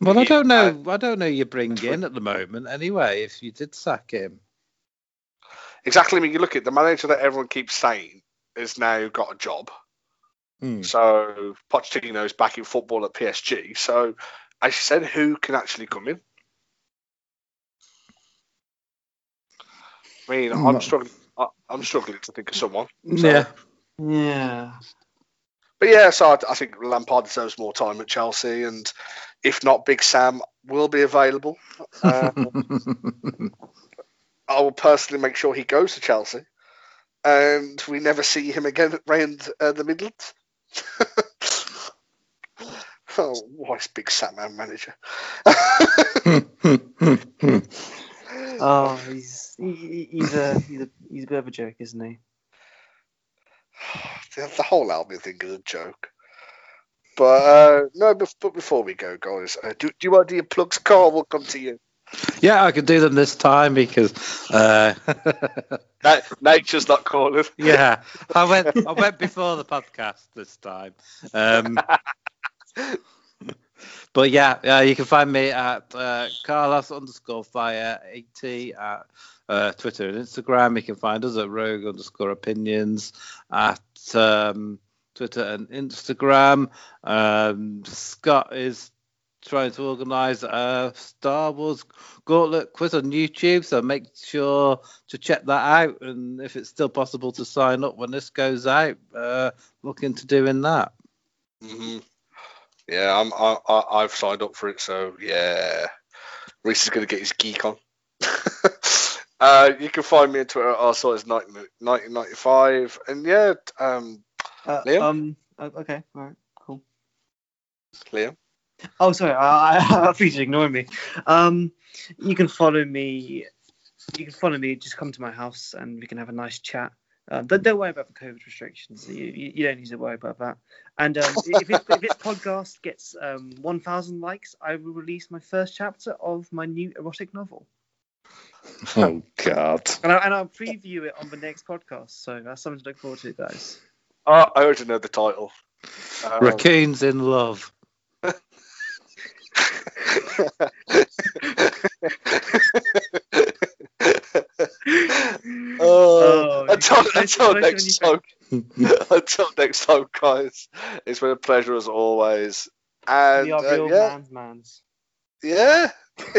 Well, I don't know. I don't know. You bring in at the moment anyway. If you did sack him, Exactly. I mean, you look at the manager that everyone keeps saying has now got a job. Hmm. So Pochettino's back in football at PSG. So, as you said, who can actually come in? I mean, I'm No. struggling. I- I'm struggling to think of someone. yeah, yeah. But yeah, so I, I think Lampard deserves more time at Chelsea, and if not, Big Sam will be available. Uh, I will personally make sure he goes to Chelsea, and we never see him again around uh, the Midlands. oh, why is Big Sam our manager? Oh, he's he, he's a he's a he's a bit of a joke, isn't he? the, the whole Albion thing is a joke. But uh, no, bef- but before we go, guys, uh, do, do you want to do your plugs? Carl, we'll come to you. yeah, I could do them this time because, uh, Na- nature's not calling. yeah, I went. I went before the podcast this time. Um, but yeah, yeah, you can find me at uh, Carlos underscore fire eighty at uh, Twitter and Instagram. You can find us at Rogue underscore opinions at um, Twitter and Instagram. Um, Scott is trying to organise a Star Wars Gauntlet quiz on YouTube, so make sure to check that out. And if it's still possible to sign up when this goes out, uh, look into doing that. hmm Yeah, I'm, I, I, I've signed up for it, so yeah. Reese is going to get his geek on. uh, you can find me on Twitter also as 1995. And yeah, um, Uh, Liam? Um. Okay. All right. Cool. Liam. Oh, sorry. I, I, I you ignoring me. Um, you can follow me. You can follow me. Just come to my house and we can have a nice chat. Um, don't, don't worry about the COVID restrictions. You, you, you don't need to worry about that. And um, if, it, if this podcast gets um, 1,000 likes, I will release my first chapter of my new erotic novel. Oh God! And, I, and I'll preview it on the next podcast. So that's something to look forward to, guys. Oh, I already know the title. Um, Raccoons in love. Oh, Oh, until, until next time. until next time, guys. It's been a pleasure as always. And we are uh, yeah, man's mans. yeah.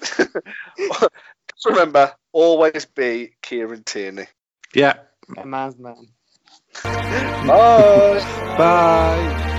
Just remember, always be Kieran Tierney. Yeah. A man's man. Bye. Bye.